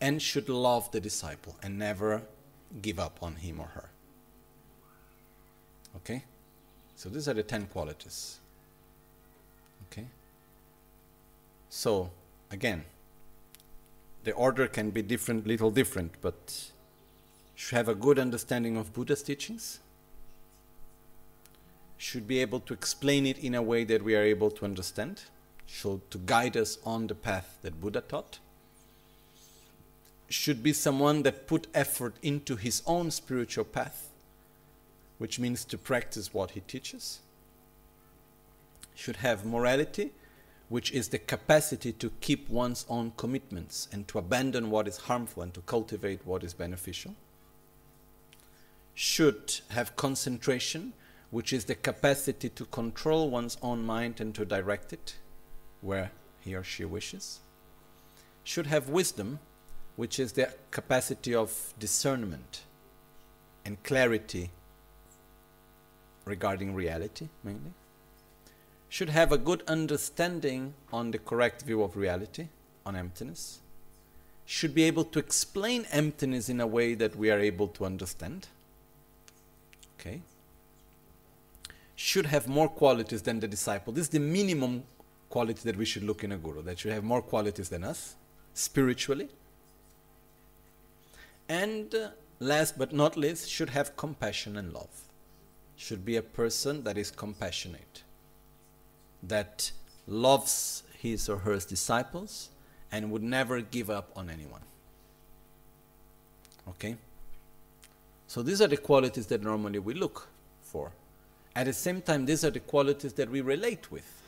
And should love the disciple and never give up on him or her. Okay? So these are the 10 qualities. Okay? So, again, the order can be different, little different, but should have a good understanding of Buddha's teachings, should be able to explain it in a way that we are able to understand, should to guide us on the path that Buddha taught, should be someone that put effort into his own spiritual path, which means to practice what he teaches, should have morality, which is the capacity to keep one's own commitments and to abandon what is harmful and to cultivate what is beneficial. Should have concentration, which is the capacity to control one's own mind and to direct it where he or she wishes. Should have wisdom, which is the capacity of discernment and clarity regarding reality, mainly should have a good understanding on the correct view of reality, on emptiness, should be able to explain emptiness in a way that we are able to understand. Okay? Should have more qualities than the disciple. This is the minimum quality that we should look in a guru, that should have more qualities than us, spiritually. And last but not least, should have compassion and love. Should be a person that is compassionate that loves his or her disciples and would never give up on anyone. Okay? So these are the qualities that normally we look for. At the same time, these are the qualities that we relate with.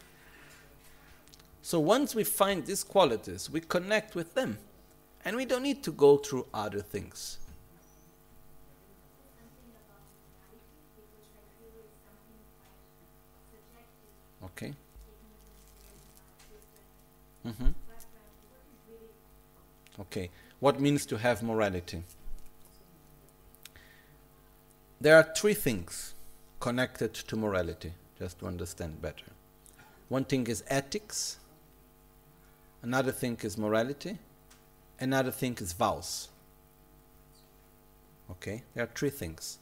So once we find these qualities, we connect with them. And we don't need to go through other things. Okay. Mm-hmm. Okay. What means to have morality? There are three things connected to morality, just to understand better. One thing is ethics, another thing is morality, another thing is vows. Okay? There are three things.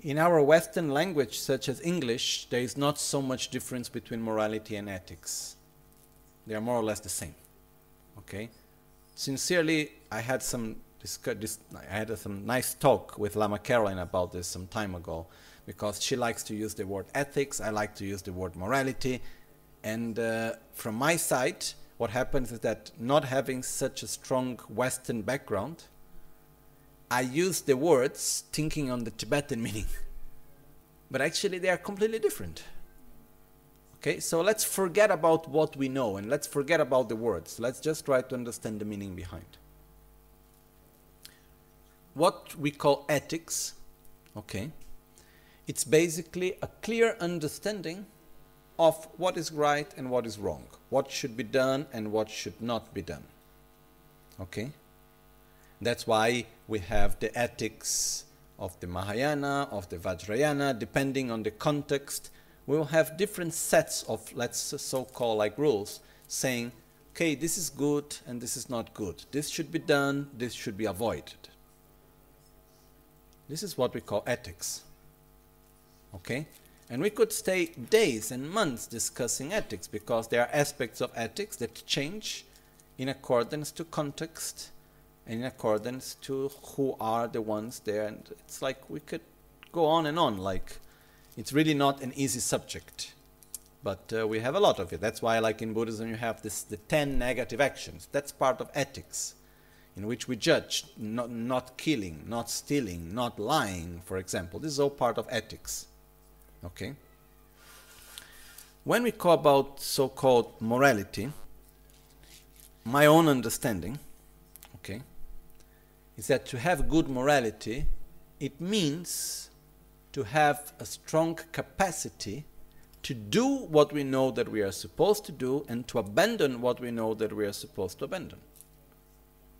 In our Western language, such as English, there is not so much difference between morality and ethics. They are more or less the same. Okay? Sincerely, I had some this, I had some nice talk with Lama Caroline about this some time ago because she likes to use the word ethics, I like to use the word morality. And uh, from my side, what happens is that not having such a strong Western background, I use the words thinking on the Tibetan *laughs* meaning. But actually, they are completely different. Okay, so let's forget about what we know and let's forget about the words. Let's just try to understand the meaning behind. What we call ethics, okay, it's basically a clear understanding of what is right and what is wrong, what should be done and what should not be done. Okay? That's why we have the ethics of the Mahayana, of the Vajrayana, depending on the context. We will have different sets of, let's so call like rules, saying, okay, this is good and this is not good. This should be done, this should be avoided. This is what we call ethics. Okay? And we could stay days and months discussing ethics because there are aspects of ethics that change in accordance to context and in accordance to who are the ones there. And it's like we could go on and on. Like it's really not an easy subject, but uh, we have a lot of it. That's why, like in Buddhism, you have this the ten negative actions. That's part of ethics, in which we judge not not killing, not stealing, not lying, for example. This is all part of ethics. Okay. When we talk about so-called morality, my own understanding, okay, is that to have good morality, it means to have a strong capacity to do what we know that we are supposed to do and to abandon what we know that we are supposed to abandon.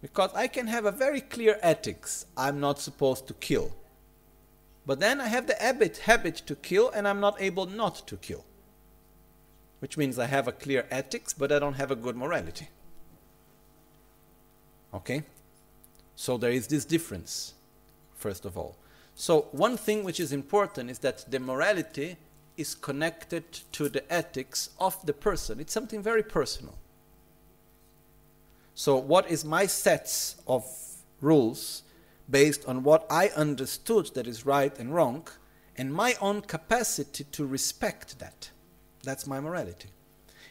Because I can have a very clear ethics. I'm not supposed to kill. But then I have the habit, habit to kill and I'm not able not to kill. Which means I have a clear ethics, but I don't have a good morality. Okay? So there is this difference, first of all. So, one thing which is important is that the morality is connected to the ethics of the person. It's something very personal. So, what is my sets of rules based on what I understood that is right and wrong, and my own capacity to respect that? That's my morality.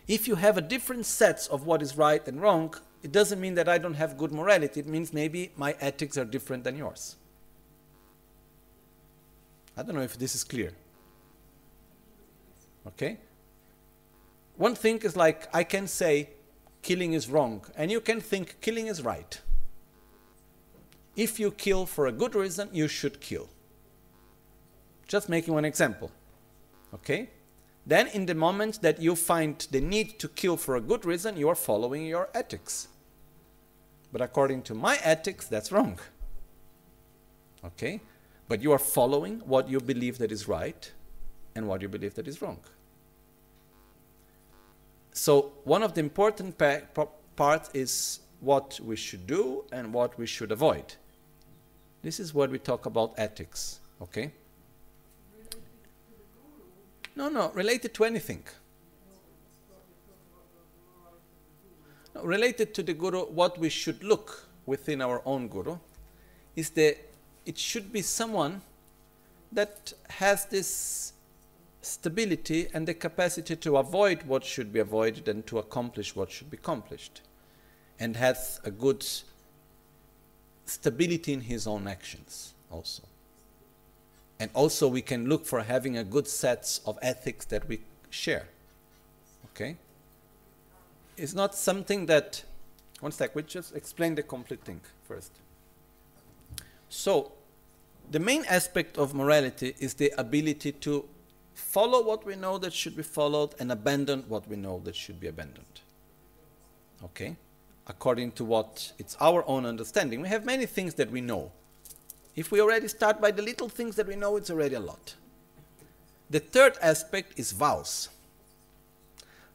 If you have a different sets of what is right and wrong, it doesn't mean that I don't have good morality. It means maybe my ethics are different than yours. I don't know if this is clear. Okay? One thing is like I can say killing is wrong, and you can think killing is right. If you kill for a good reason, you should kill. Just making one example. Okay? Then, in the moment that you find the need to kill for a good reason, you are following your ethics. But according to my ethics, that's wrong. Okay? But you are following what you believe that is right and what you believe that is wrong. So, one of the important pa- parts is what we should do and what we should avoid. This is what we talk about ethics. Okay? No, no, related to anything. No, related to the guru, what we should look within our own guru is that it should be someone that has this stability and the capacity to avoid what should be avoided and to accomplish what should be accomplished, and has a good stability in his own actions also. And also, we can look for having a good set of ethics that we share. Okay? It's not something that. One sec, we just explain the complete thing first. So, the main aspect of morality is the ability to follow what we know that should be followed and abandon what we know that should be abandoned. Okay? According to what it's our own understanding. We have many things that we know if we already start by the little things that we know, it's already a lot. The third aspect is vows.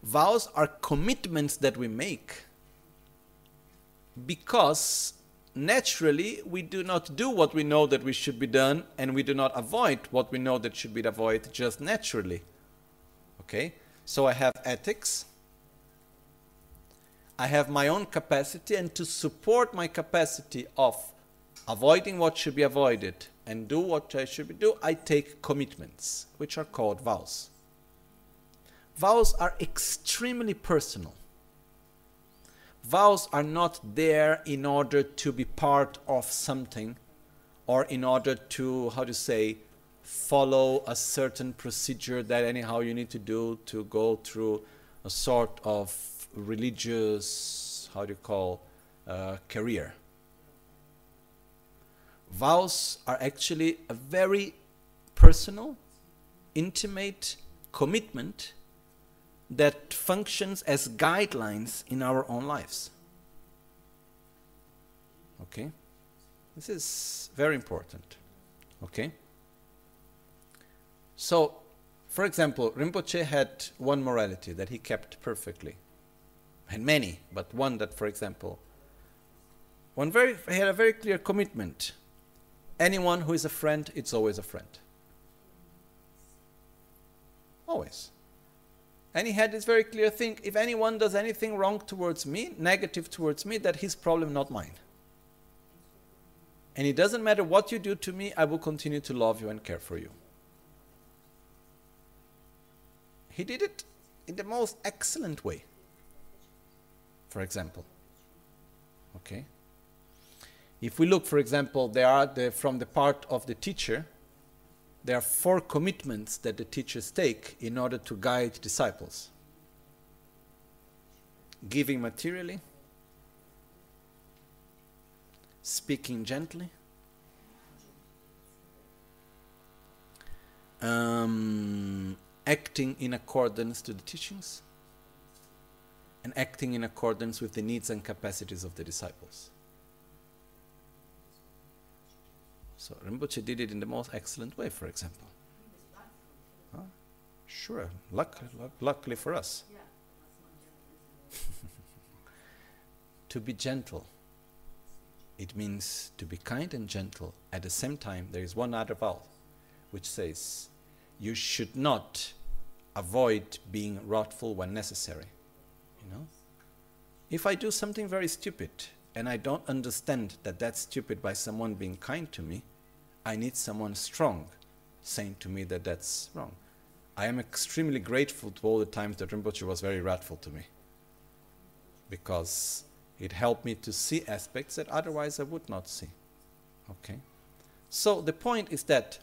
Vows are commitments that we make because naturally we do not do what we know that we should be done and we do not avoid what we know that should be avoided just naturally. Okay? So I have ethics. I have my own capacity and to support my capacity of avoiding what should be avoided and do what I should do, I take commitments, which are called vows. Vows are extremely personal. Vows are not there in order to be part of something or in order to, how to say, follow a certain procedure that anyhow you need to do to go through a sort of religious, how do you call, uh, career. Vows are actually a very personal, intimate commitment that functions as guidelines in our own lives. Okay? This is very important. Okay? So, for example, Rinpoche had one morality that he kept perfectly. And many, but one that, for example, one very had a very clear commitment. Anyone who is a friend, it's always a friend. Always. And he had this very clear thing if anyone does anything wrong towards me, negative towards me, that his problem, not mine. And it doesn't matter what you do to me, I will continue to love you and care for you. He did it in the most excellent way, for example. Okay? If we look, for example, there are the, from the part of the teacher, there are four commitments that the teachers take in order to guide disciples giving materially, speaking gently, um, acting in accordance to the teachings and acting in accordance with the needs and capacities of the disciples. So Rinpoche did it in the most excellent way, for example. Huh? Sure, luck, luck, luckily for us. *laughs* to be gentle. It means to be kind and gentle. At the same time, there is one other vow which says, you should not avoid being wrathful when necessary. If I do something very stupid and I don't understand that that's stupid by someone being kind to me, I need someone strong saying to me that that's wrong. I am extremely grateful to all the times that Rinpoche was very wrathful to me because it helped me to see aspects that otherwise I would not see. Okay? So the point is that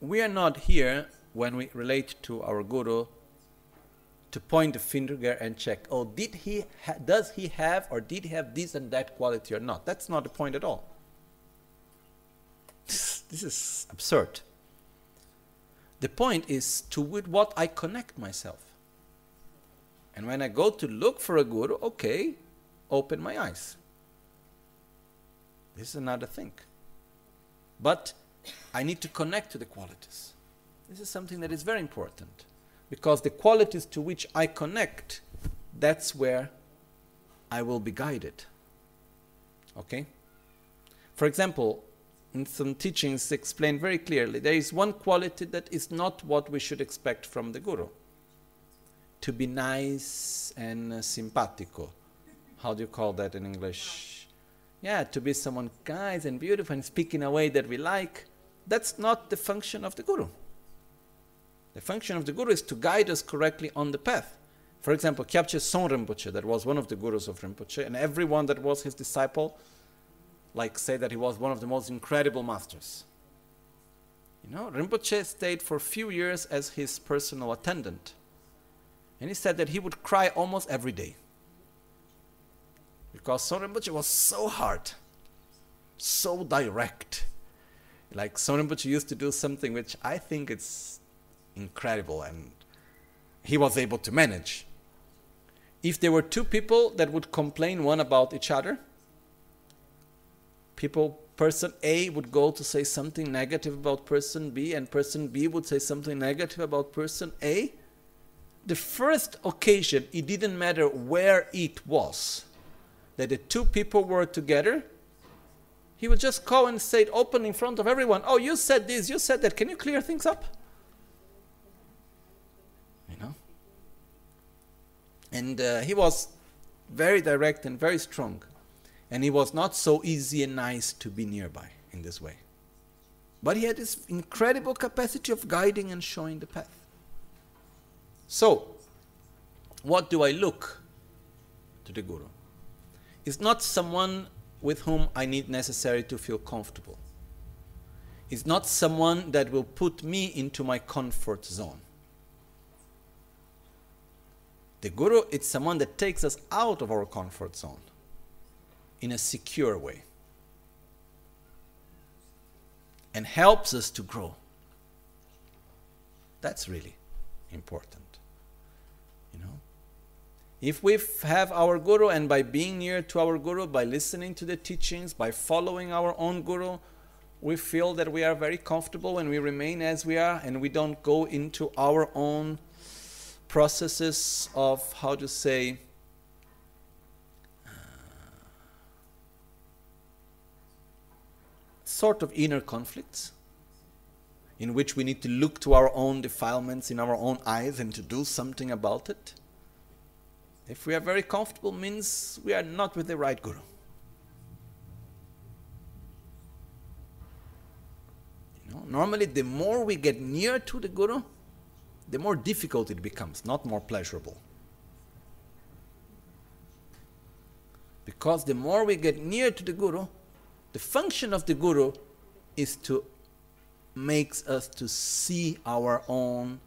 we are not here when we relate to our guru to point the finger and check oh did he does he have or did he have this and that quality or not? That's not the point at all. This, this is absurd. The point is to with what i connect myself. And when i go to look for a guru okay open my eyes. This is another thing. But I need to connect to the qualities. This is something that is very important because the qualities to which I connect, that's where I will be guided. Okay? For example, in some teachings explain very clearly there is one quality that is not what we should expect from the guru. To be nice and uh, simpatico. How do you call that in English? Yeah, to be someone nice and beautiful and speak in a way that we like that's not the function of the guru. The function of the guru is to guide us correctly on the path. For example, Kyabje Zong Rinpoche, that was one of the gurus of Rinpoche, and everyone that was his disciple, like say that he was one of the most incredible masters. You know, Rinpoche stayed for a few years as his personal attendant. And he said that he would cry almost every day. Because Zong Rinpoche was so hard, so direct, like Zong Rinpoche used to do something which I think it's incredible and he was able to manage. If there were two people that would complain one about each other, people person A would go to say something negative about person B and person B would say something negative about person A. The first occasion, it didn't matter where it was, that the two people were together, he would just call and say it open in front of everyone. Oh, you said this, you said that. Can you clear things up? You know? And uh, he was very direct and very strong. And he was not so easy and nice to be nearby in this way. But he had this incredible capacity of guiding and showing the path. So, what do I look to the Guru? It's not someone with whom I need necessary to feel comfortable. is not someone that will put me into my comfort zone. The Guru is someone that takes us out of our comfort zone in a secure way and helps us to grow. That's really important. You know? If we have our Guru and by being near to our Guru, by listening to the teachings, by following our own Guru, we feel that we are very comfortable and we remain as we are and we don't go into our own processes of, how to say, uh, sort of inner conflicts in which we need to look to our own defilements in our own eyes and to do something about it. If we are very comfortable, means we are not with the right guru. You know, normally, the more we get near to the guru, the more difficult it becomes, not more pleasurable. Because the more we get near to the guru, the function of the guru is to makes us to see our own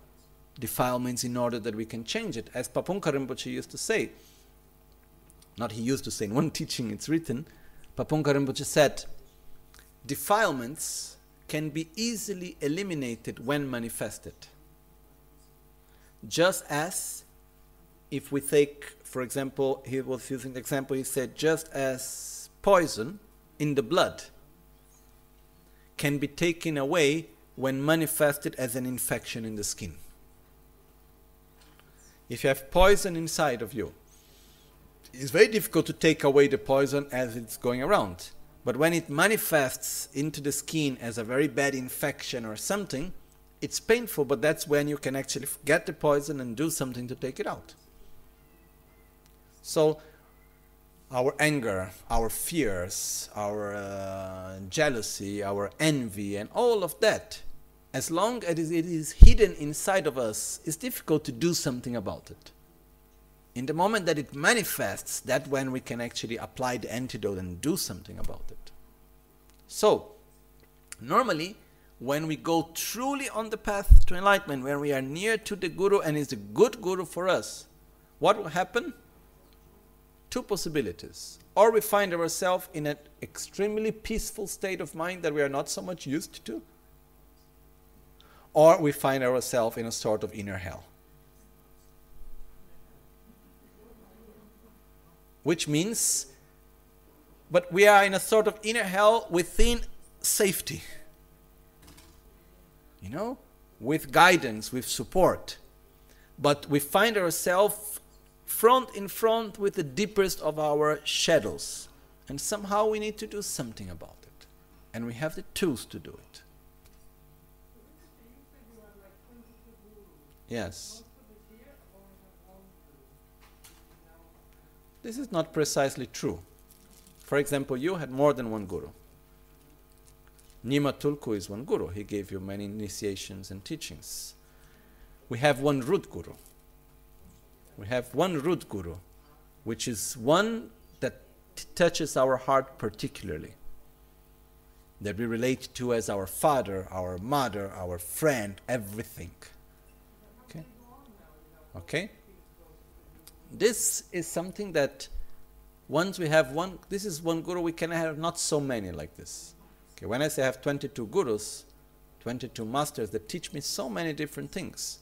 defilements in order that we can change it. As Pabongka Rinpoche used to say, not he used to say, in one *laughs* teaching it's written, Pabongka Rinpoche said, defilements can be easily eliminated when manifested. Just as if we take, for example, he was using the example, he said, just as poison in the blood can be taken away when manifested as an infection in the skin. If you have poison inside of you, it's very difficult to take away the poison as it's going around. But when it manifests into the skin as a very bad infection or something, it's painful, but that's when you can actually get the poison and do something to take it out. So our anger, our fears, our uh, jealousy, our envy, and all of that, as long as it is hidden inside of us, it's difficult to do something about it. In the moment that it manifests, that when we can actually apply the antidote and do something about it. So, normally, when we go truly on the path to enlightenment, when we are near to the Guru and is a good Guru for us, what will happen? two possibilities. Or we find ourselves in an extremely peaceful state of mind that we are not so much used to, or we find ourselves in a sort of inner hell. Which means, but we are in a sort of inner hell within safety. You know, with guidance, with support. But we find ourselves front in front with the deepest of our shadows. And somehow we need to do something about it. And we have the tools to do it. Yes. This is not precisely true. For example, you had more than one guru. Nima Tulku is one guru. He gave you many initiations and teachings. We have one root guru we have one root guru, which is one that touches our heart particularly, that we relate to as our father, our mother, our friend, everything. Okay? Okay? This is something that once we have one, this is one guru, we can have not so many like this. Okay, when I say I have 22 gurus, 22 masters that teach me so many different things,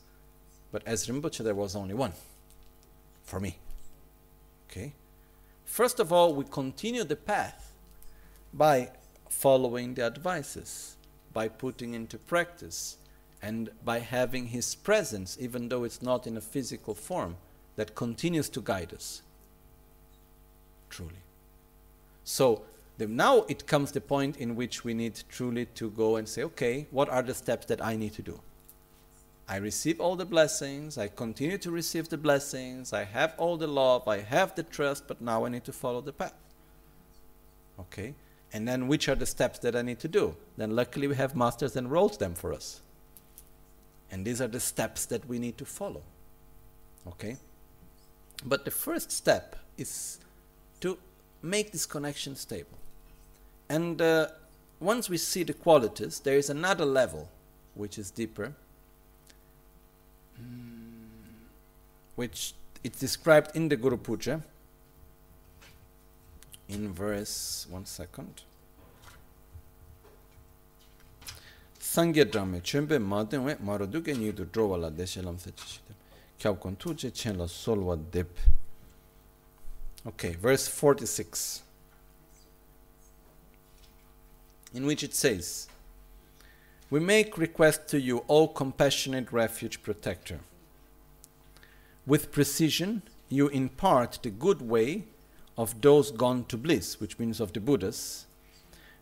but as Rinpoche, there was only one for me. Okay? First of all, we continue the path by following the advices, by putting into practice, and by having His presence, even though it's not in a physical form, that continues to guide us. Truly. So, the, now it comes the point in which we need truly to go and say, okay, what are the steps that I need to do? I receive all the blessings, I continue to receive the blessings, I have all the love, I have the trust, but now I need to follow the path. Okay? And then which are the steps that I need to do? Then luckily we have masters that wrote them for us. And these are the steps that we need to follow. Okay? But the first step is to make this connection stable. And uh, once we see the qualities, there is another level which is deeper, which it's described in the Guru Puja in verse, one second. Sangye drame chenpe matenwe maroduke nidu drowa la deshe lam se chishidem. Kyab kon tuje chen la solwa dip. Okay, verse 46. In which it says, We make request to you, O compassionate refuge protector. With precision, you impart the good way of those gone to bliss, which means of the Buddhas,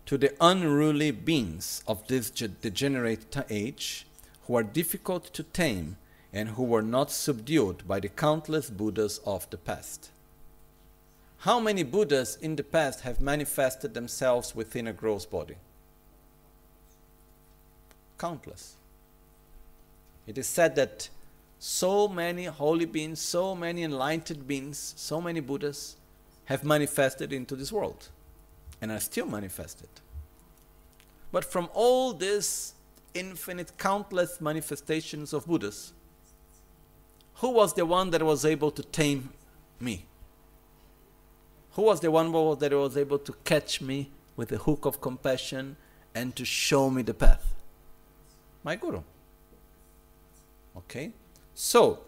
to the unruly beings of this degenerate age who are difficult to tame and who were not subdued by the countless Buddhas of the past. How many Buddhas in the past have manifested themselves within a gross body? Countless. It is said that so many holy beings, so many enlightened beings, so many Buddhas have manifested into this world and are still manifested. But from all these infinite, countless manifestations of Buddhas, who was the one that was able to tame me? Who was the one that was able to catch me with the hook of compassion and to show me the path? My Guru. Okay? So,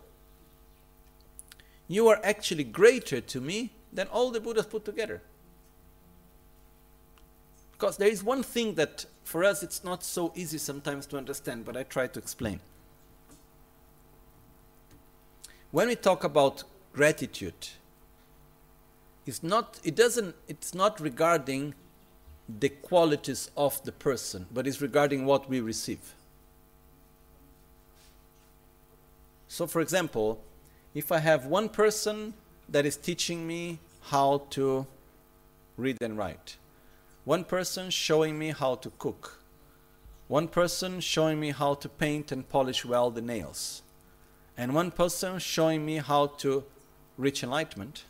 you are actually greater to me than all the Buddhas put together. Because there is one thing that for us it's not so easy sometimes to understand, but I try to explain. When we talk about gratitude, it's not it doesn't it's not regarding the qualities of the person, but it's regarding what we receive. So for example, if I have one person that is teaching me how to read and write. One person showing me how to cook. One person showing me how to paint and polish well the nails. And one person showing me how to reach enlightenment.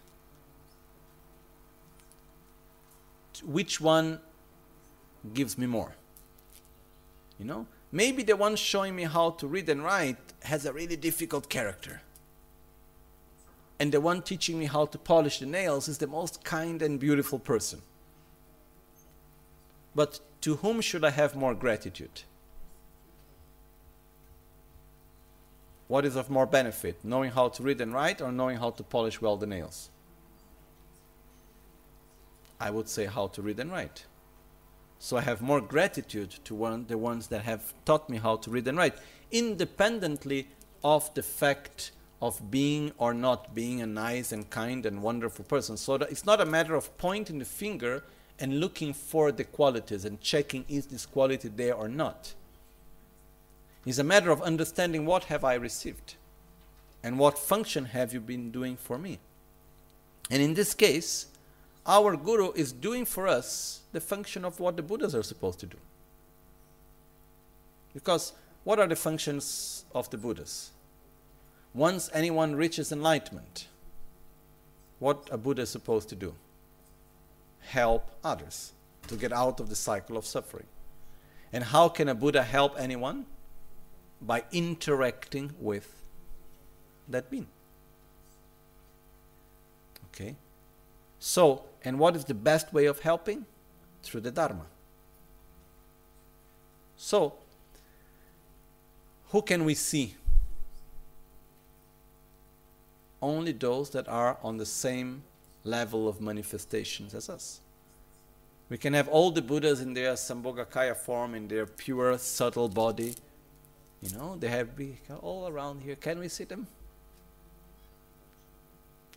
Which one gives me more? You know? Maybe the one showing me how to read and write has a really difficult character and the one teaching me how to polish the nails is the most kind and beautiful person. But to whom should I have more gratitude? What is of more benefit, knowing how to read and write or knowing how to polish well the nails? I would say how to read and write. So I have more gratitude to one, the ones that have taught me how to read and write, independently of the fact of being or not being a nice and kind and wonderful person. So it's not a matter of pointing the finger and looking for the qualities and checking is this quality there or not. It's a matter of understanding what have I received and what function have you been doing for me. And in this case, our guru is doing for us the function of what the Buddhas are supposed to do. Because what are the functions of the Buddhas? once anyone reaches enlightenment, what a Buddha is supposed to do? Help others to get out of the cycle of suffering. And how can a Buddha help anyone? By interacting with that being. Okay? So, and what is the best way of helping? Through the Dharma. So, who can we see only those that are on the same level of manifestations as us. We can have all the Buddhas in their Sambhogakaya form, in their pure, subtle body. You know, they have be all around here. Can we see them?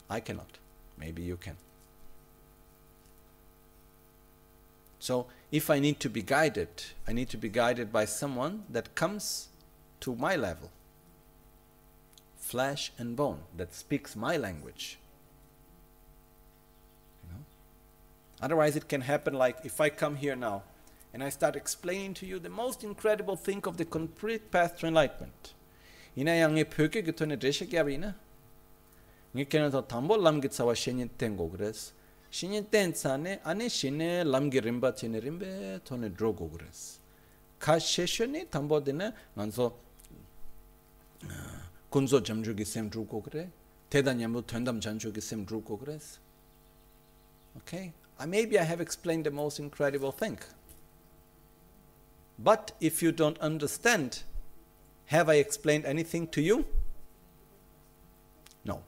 I cannot. Maybe you can. So, if I need to be guided, I need to be guided by someone that comes to my level flesh and bone that speaks my language. You know? Otherwise, it can happen like if I come here now and I start explaining to you the most incredible thing of the complete path to enlightenment. Ina e getone deshe gyabina. To tambo lam git sawa shenye tengo gres. Shinye ten tsane, ane shine lamgi rimba chene rimbe tone gres. Ka shesho ne tambo dine nganzo kunzo jamju gi sem drogo gre, teda nyambu tuandam janju gi sem. Okay? Uh, maybe I have explained the most incredible thing. But if you don't understand, have I explained anything to you? No.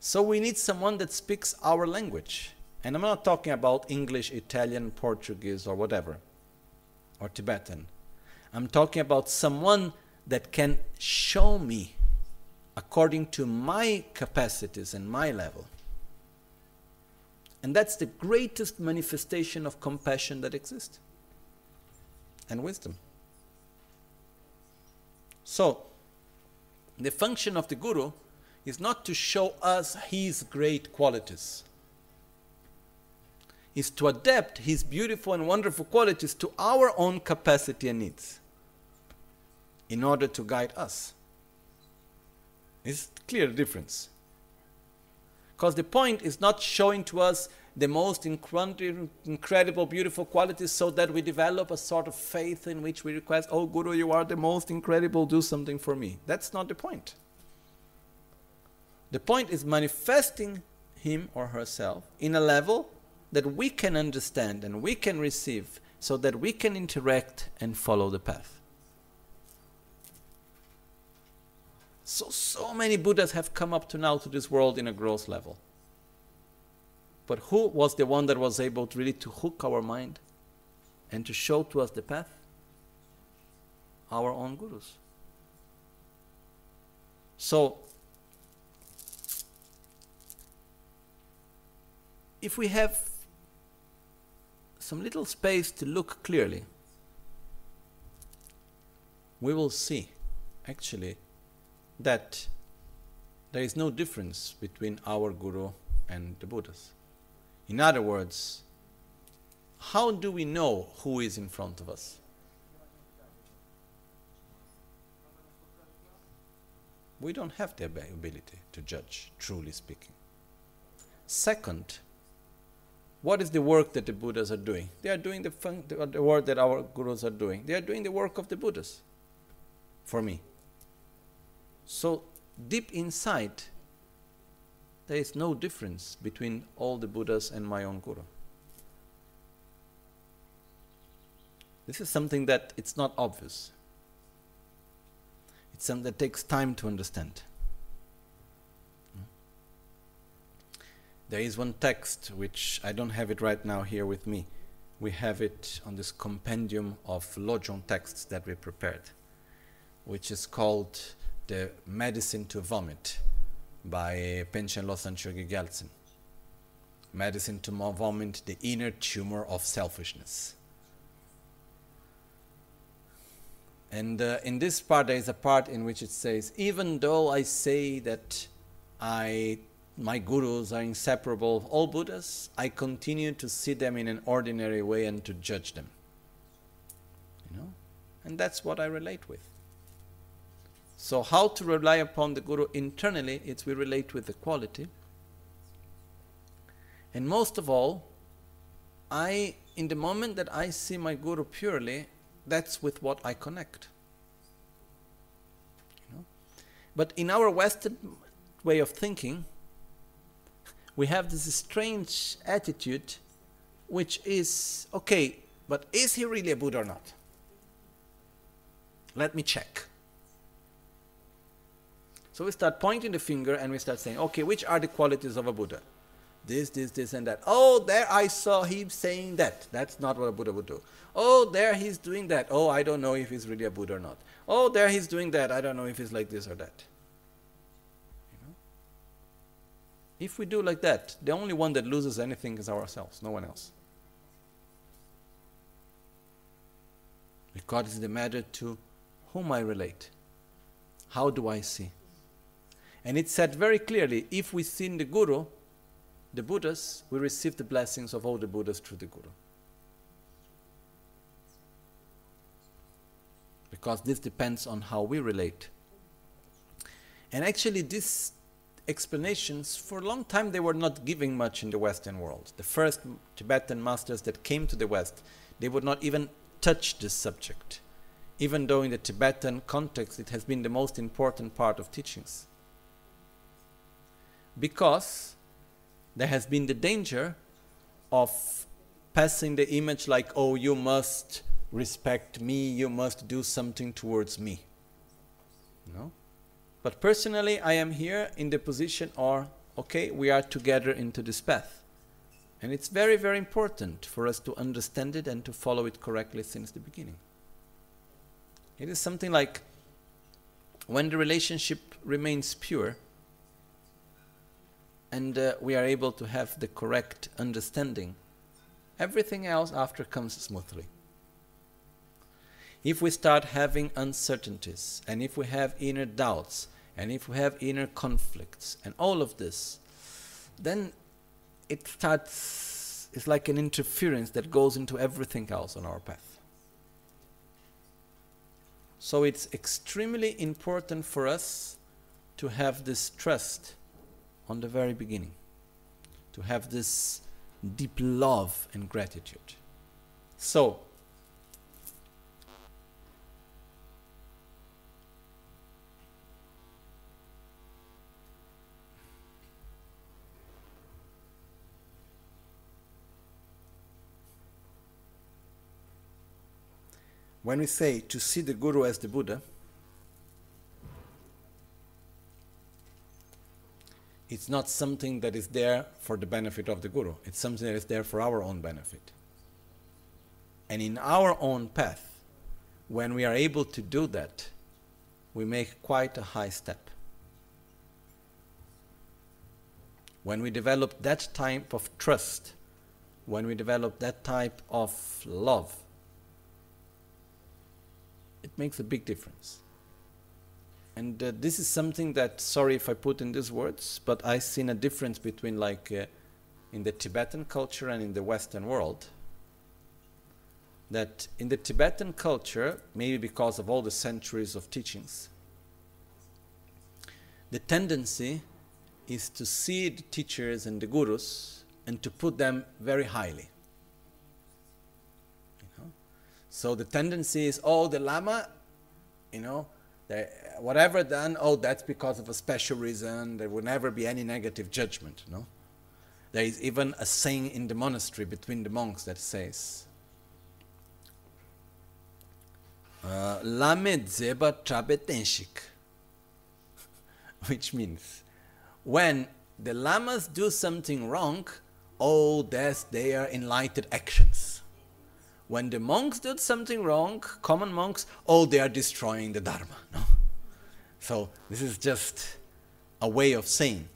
So we need someone that speaks our language. And I'm not talking about English, Italian, Portuguese, or whatever, or Tibetan. I'm talking about someone that can show me according to my capacities and my level. And that's the greatest manifestation of compassion that exists and wisdom. So, the function of the Guru is not to show us his great qualities, is to adapt his beautiful and wonderful qualities to our own capacity and needs in order to guide us. It's clear difference. Because the point is not showing to us the most incredible, beautiful qualities so that we develop a sort of faith in which we request, Oh, Guru, you are the most incredible, do something for me. That's not the point. The point is manifesting him or herself in a level that we can understand and we can receive so that we can interact and follow the path. So, so many Buddhas have come up to now to this world in a gross level. But who was the one that was able to really to hook our mind and to show to us the path? Our own gurus. So, if we have some little space to look clearly, we will see actually that there is no difference between our Guru and the Buddhas. In other words, how do we know who is in front of us? We don't have the ability to judge, truly speaking. Second, what is the work that the Buddhas are doing? They are doing the, fun- the work that our gurus are doing. They are doing the work of the Buddhas for me. So, deep inside, there is no difference between all the Buddhas and my own Guru. This is something that it's not obvious. It's something that takes time to understand. There is one text which I don't have it right now here with me. We have it on this compendium of Lojong texts that we prepared, which is called the medicine to vomit by Panchen Losang Chogi Gyaltsen. Medicine to vomit the inner tumor of selfishness. And uh, in this part, there is a part in which it says, even though I say that I, my gurus are inseparable all Buddhas, I continue to see them in an ordinary way and to judge them. You know? And that's what I relate with. So, how to rely upon the Guru internally? It's we relate with the quality. And most of all, I, in the moment that I see my Guru purely, that's with what I connect. You know? But in our Western way of thinking, we have this strange attitude which is okay, but is he really a Buddha or not? Let me check. So we start pointing the finger and we start saying, okay, which are the qualities of a Buddha? This, this, this, and that. Oh, there I saw him saying that. That's not what a Buddha would do. Oh, there he's doing that. Oh, I don't know if he's really a Buddha or not. Oh, there he's doing that. I don't know if he's like this or that. You know? If we do like that, the only one that loses anything is ourselves, no one else. Because it's the matter to whom I relate. How do I see? And it said very clearly if we sin the Guru, the Buddhas, we receive the blessings of all the Buddhas through the Guru. Because this depends on how we relate. And actually, this explanations, for a long time they were not giving much in the Western world. The first Tibetan masters that came to the West, they would not even touch this subject, even though in the Tibetan context it has been the most important part of teachings. Because there has been the danger of passing the image like, oh, you must respect me, you must do something towards me. No? But personally, I am here in the position or, okay, we are together into this path. And it's very, very important for us to understand it and to follow it correctly since the beginning. It is something like when the relationship remains pure and uh, we are able to have the correct understanding, everything else after comes smoothly. If we start having uncertainties, and if we have inner doubts, and if we have inner conflicts, and all of this, then it starts, it's like an interference that goes into everything else on our path. So it's extremely important for us to have this trust on the very beginning, to have this deep love and gratitude. So, when we say to see the Guru as the Buddha, it's not something that is there for the benefit of the Guru. It's something that is there for our own benefit. And in our own path, when we are able to do that, we make quite a high step. When we develop that type of trust, when we develop that type of love, it makes a big difference. And uh, this is something that, sorry if I put in these words, but I've seen a difference between like uh, in the Tibetan culture and in the Western world. That in the Tibetan culture, maybe because of all the centuries of teachings, the tendency is to see the teachers and the gurus and to put them very highly. So the tendency is, oh, the Lama, you know, whatever done, oh, that's because of a special reason. There will never be any negative judgment, no? There is even a saying in the monastery between the monks that says, uh, Lame dzeba trabetenshik, *laughs* which means when the lamas do something wrong, oh, that's their enlightened actions when the monks did something wrong, common monks, oh, they are destroying the Dharma. No? So this is just a way of saying.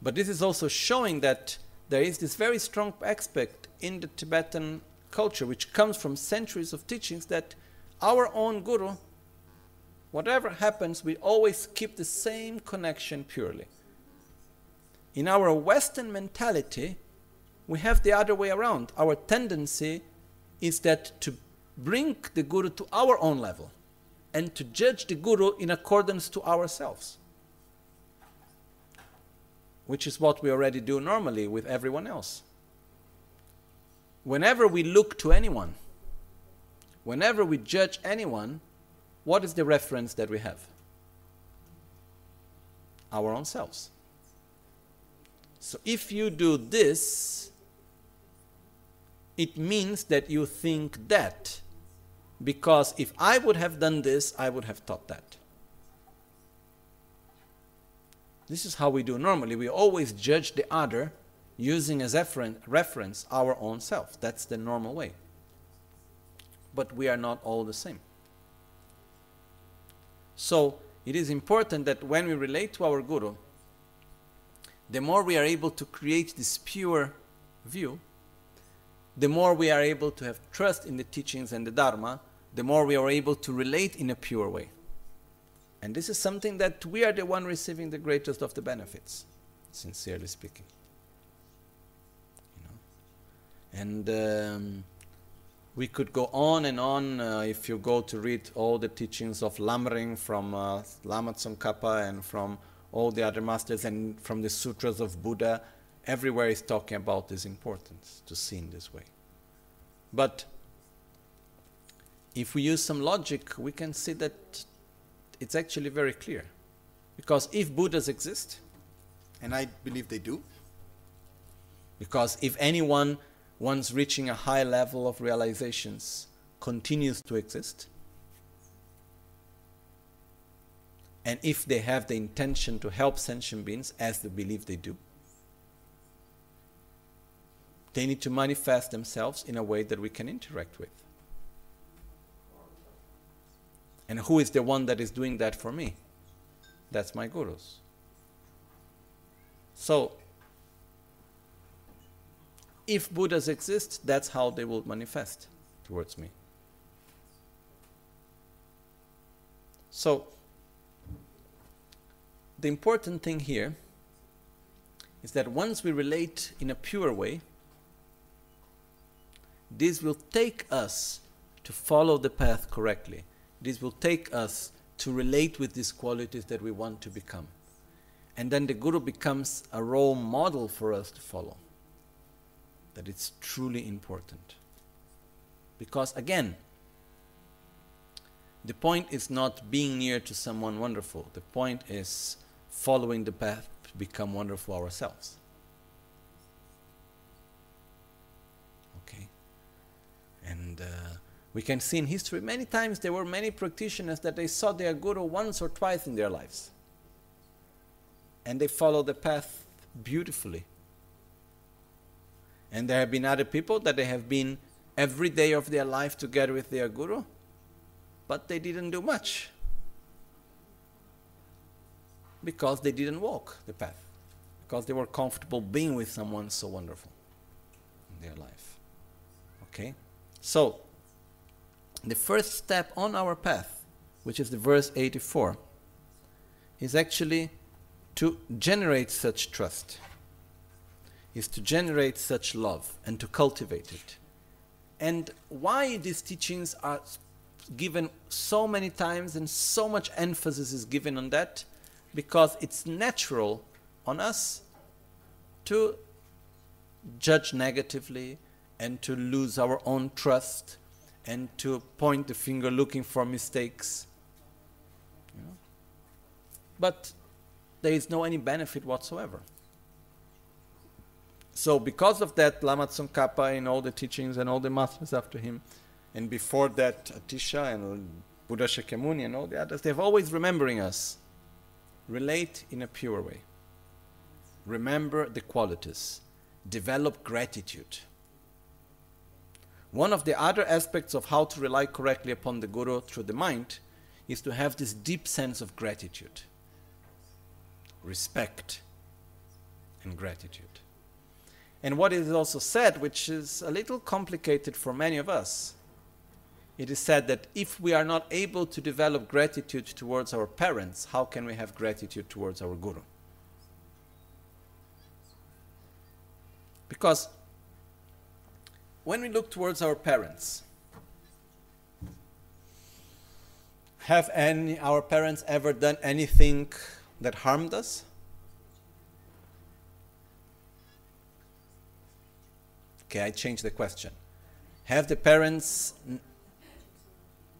But this is also showing that there is this very strong aspect in the Tibetan culture, which comes from centuries of teachings, that our own guru, whatever happens, we always keep the same connection purely. In our Western mentality, we have the other way around. Our tendency is that to bring the guru to our own level and to judge the guru in accordance to ourselves which is what we already do normally with everyone else. Whenever we look to anyone whenever we judge anyone what is the reference that we have? Our own selves. So if you do this it means that you think that. Because if I would have done this, I would have taught that. This is how we do normally. We always judge the other using as reference our own self. That's the normal way. But we are not all the same. So it is important that when we relate to our Guru, the more we are able to create this pure view, the more we are able to have trust in the teachings and the Dharma, the more we are able to relate in a pure way. And this is something that we are the one receiving the greatest of the benefits, sincerely speaking. You know? And um, we could go on and on uh, if you go to read all the teachings of Lamrim from uh, Lama Tsongkhapa and from all the other masters and from the sutras of Buddha, everywhere is talking about this importance to see in this way. But if we use some logic, we can see that it's actually very clear. Because if Buddhas exist, and I believe they do, because if anyone, once reaching a high level of realizations, continues to exist, and if they have the intention to help sentient beings, as they believe they do, they need to manifest themselves in a way that we can interact with. And who is the one that is doing that for me? That's my gurus. So, if Buddhas exist, that's how they will manifest towards me. So, the important thing here is that once we relate in a pure way, this will take us to follow the path correctly. This will take us to relate with these qualities that we want to become. And then the Guru becomes a role model for us to follow. That it's truly important. Because again, the point is not being near to someone wonderful. The point is following the path to become wonderful ourselves. Okay? And uh, we can see in history many times there were many practitioners that they saw their guru once or twice in their lives. And they followed the path beautifully. And there have been other people that they have been every day of their life together with their guru, but they didn't do much because they didn't walk the path, because they were comfortable being with someone so wonderful in their life. Okay? So, the first step on our path, which is the verse 84, is actually to generate such trust, is to generate such love and to cultivate it. And why these teachings are given so many times and so much emphasis is given on that because it's natural on us to judge negatively and to lose our own trust and to point the finger looking for mistakes. You know? But there is no any benefit whatsoever. So because of that, Lama Tsongkhapa in all the teachings and all the masters after him, and before that, Atisha and Buddha Shakyamuni and all the others, they're always remembering us. Relate in a pure way. Remember the qualities. Develop gratitude. One of the other aspects of how to rely correctly upon the Guru through the mind is to have this deep sense of gratitude, respect, and gratitude. And what is also said, which is a little complicated for many of us, it is said that if we are not able to develop gratitude towards our parents, how can we have gratitude towards our Guru? Because when we look towards our parents, have any our parents ever done anything that harmed us? Okay, I change the question. Have the parents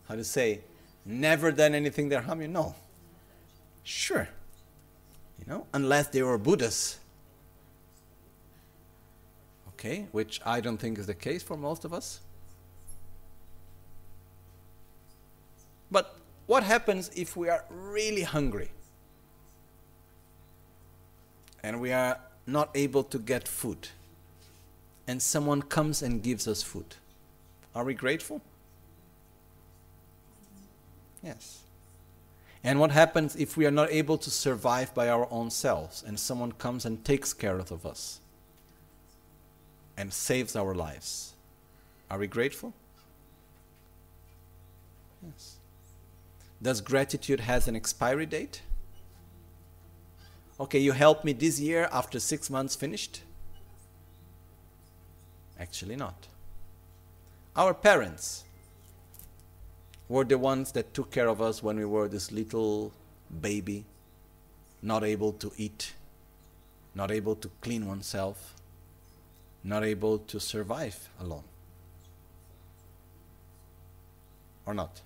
how to say, never done anything that harmed you? No. Sure. You know, unless they were Buddhas. Okay, which I don't think is the case for most of us. But what happens if we are really hungry and we are not able to get food and someone comes and gives us food? Are we grateful? Yes. And what happens if we are not able to survive by our own selves and someone comes and takes care of us and saves our lives? Are we grateful? Yes. Does gratitude has an expiry date? Okay, you helped me this year after 6 months finished? Actually not. Our parents were the ones that took care of us when we were this little baby not able to eat, not able to clean oneself, not able to survive alone. Or not?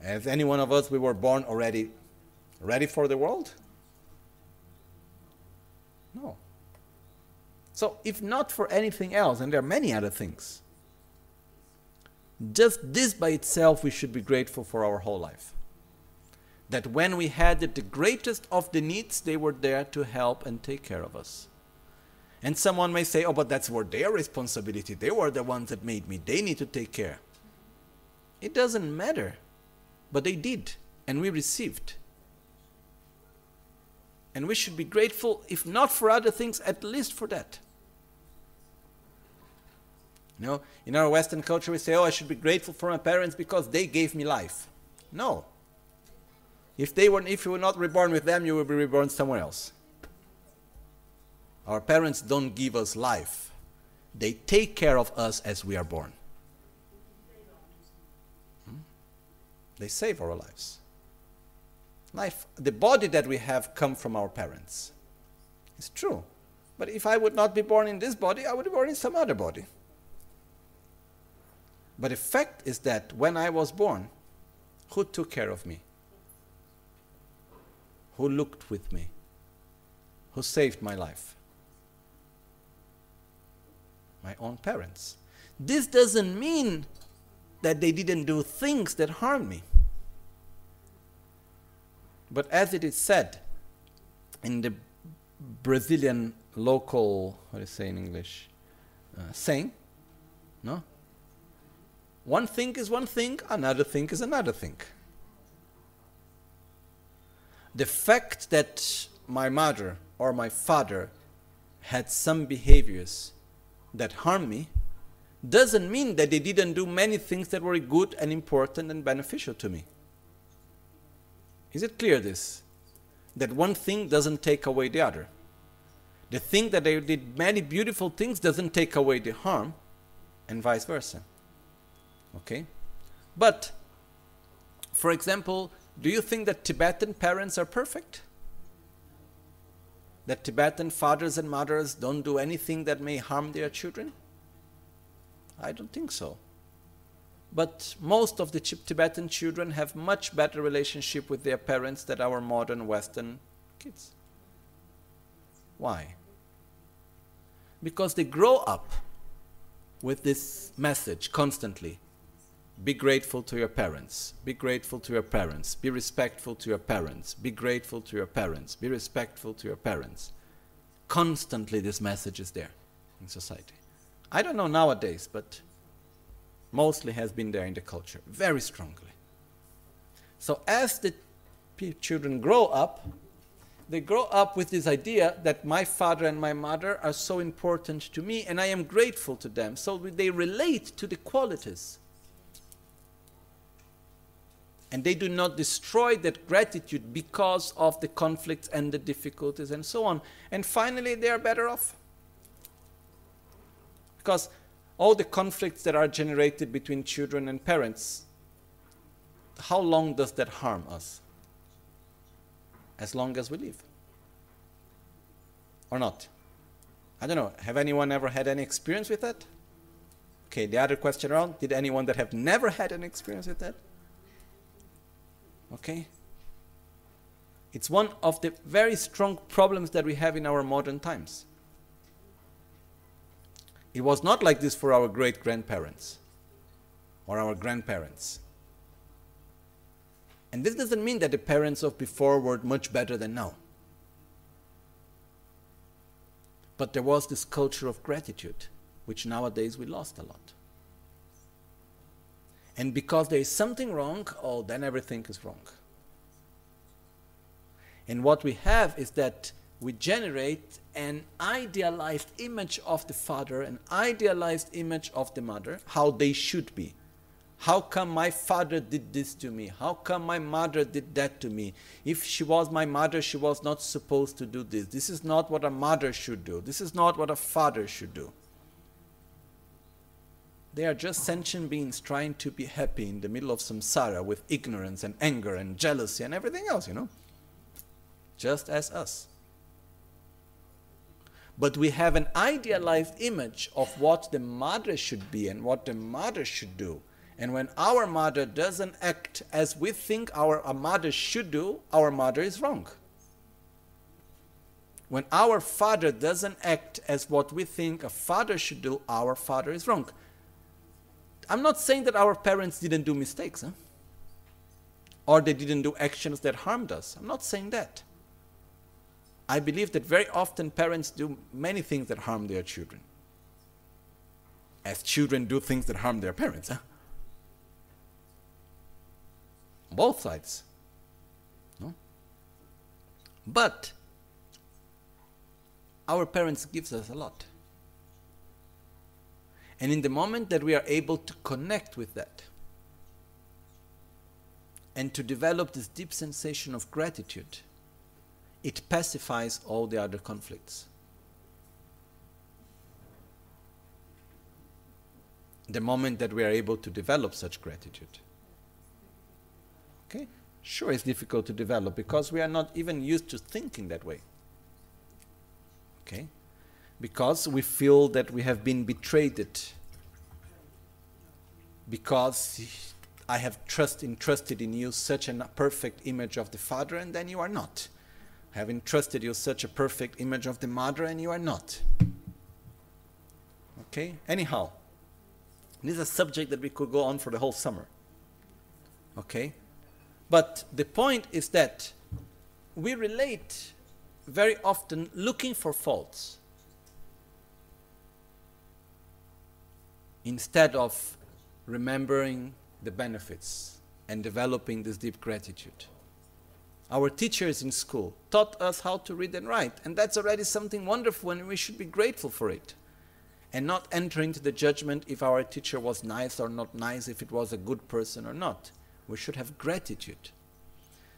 As any one of us, we were born already ready for the world? No. So, if not for anything else, and there are many other things, just this by itself, we should be grateful for our whole life. That when we had the greatest of the needs, they were there to help and take care of us. And someone may say, oh, but that's were their responsibility. They were the ones that made me. They need to take care. It doesn't matter. But they did, and we received. And we should be grateful, if not for other things, at least for that. You know, in our Western culture, we say, oh, I should be grateful for my parents because they gave me life. No. If, they were, if you were not reborn with them, you will be reborn somewhere else. Our parents don't give us life, they take care of us as we are born. Hmm? They save our lives. Life, the body that we have come from our parents. It's true. But if I would not be born in this body, I would be born in some other body. But the fact is that when I was born, who took care of me? Who looked with me? Who saved my life? My own parents. This doesn't mean that they didn't do things that harmed me. But as it is said in the Brazilian local, what do you say in English, uh, saying, no? One thing is one thing, another thing is another thing. The fact that my mother or my father had some behaviors that harm me doesn't mean that they didn't do many things that were good and important and beneficial to me. Is it clear this? That one thing doesn't take away the other. The thing that they did many beautiful things doesn't take away the harm, and vice versa. Okay? But, for example, do you think that Tibetan parents are perfect? That Tibetan fathers and mothers don't do anything that may harm their children? I don't think so. But most of the Tibetan children have much better relationship with their parents than our modern Western kids. Why? Because they grow up with this message constantly. Be grateful to your parents. Be grateful to your parents. Be respectful to your parents. Be grateful to your parents. Be respectful to your parents. Constantly, this message is there in society. I don't know nowadays, but mostly has been there in the culture, very strongly. So as the children grow up, they grow up with this idea that my father and my mother are so important to me and I am grateful to them. So they relate to the qualities. And they do not destroy that gratitude because of the conflicts and the difficulties and so on. And finally, they are better off. Because all the conflicts that are generated between children and parents, how long does that harm us? As long as we live. Or not? I don't know. Have anyone ever had any experience with that? Okay, the other question around did anyone that have never had an experience with that? Okay? It's one of the very strong problems that we have in our modern times. It was not like this for our great grandparents or our grandparents. And this doesn't mean that the parents of before were much better than now. But there was this culture of gratitude, which nowadays we lost a lot. And because there is something wrong, oh, then everything is wrong. And what we have is that we generate an idealized image of the father, an idealized image of the mother, how they should be. How come my father did this to me? How come my mother did that to me? If she was my mother, she was not supposed to do this. This is not what a mother should do. This is not what a father should do. They are just sentient beings trying to be happy in the middle of samsara with ignorance and anger and jealousy and everything else, you know just as us. But we have an idealized image of what the mother should be and what the mother should do. And when our mother doesn't act as we think our mother should do, our mother is wrong. When our father doesn't act as what we think a father should do, our father is wrong. I'm not saying that our parents didn't do mistakes, huh? or they didn't do actions that harmed us. I'm not saying that. I believe that very often parents do many things that harm their children. As children do things that harm their parents. Huh? Both sides. No? But our parents gives us a lot. And in the moment that we are able to connect with that and to develop this deep sensation of gratitude, it pacifies all the other conflicts. The moment that we are able to develop such gratitude. Okay? Sure, it's difficult to develop because we are not even used to thinking that way. Okay? Because we feel that we have been betrayed. Because I have trust entrusted in you such a perfect image of the Father, and then you are not. I have entrusted you such a perfect image of the Mother, and you are not. Okay? Anyhow, this is a subject that we could go on for the whole summer. Okay? But the point is that we relate very often looking for faults instead of remembering the benefits and developing this deep gratitude. Our teachers in school taught us how to read and write, and that's already something wonderful, and we should be grateful for it. And not enter into the judgment if our teacher was nice or not nice, if it was a good person or not. We should have gratitude.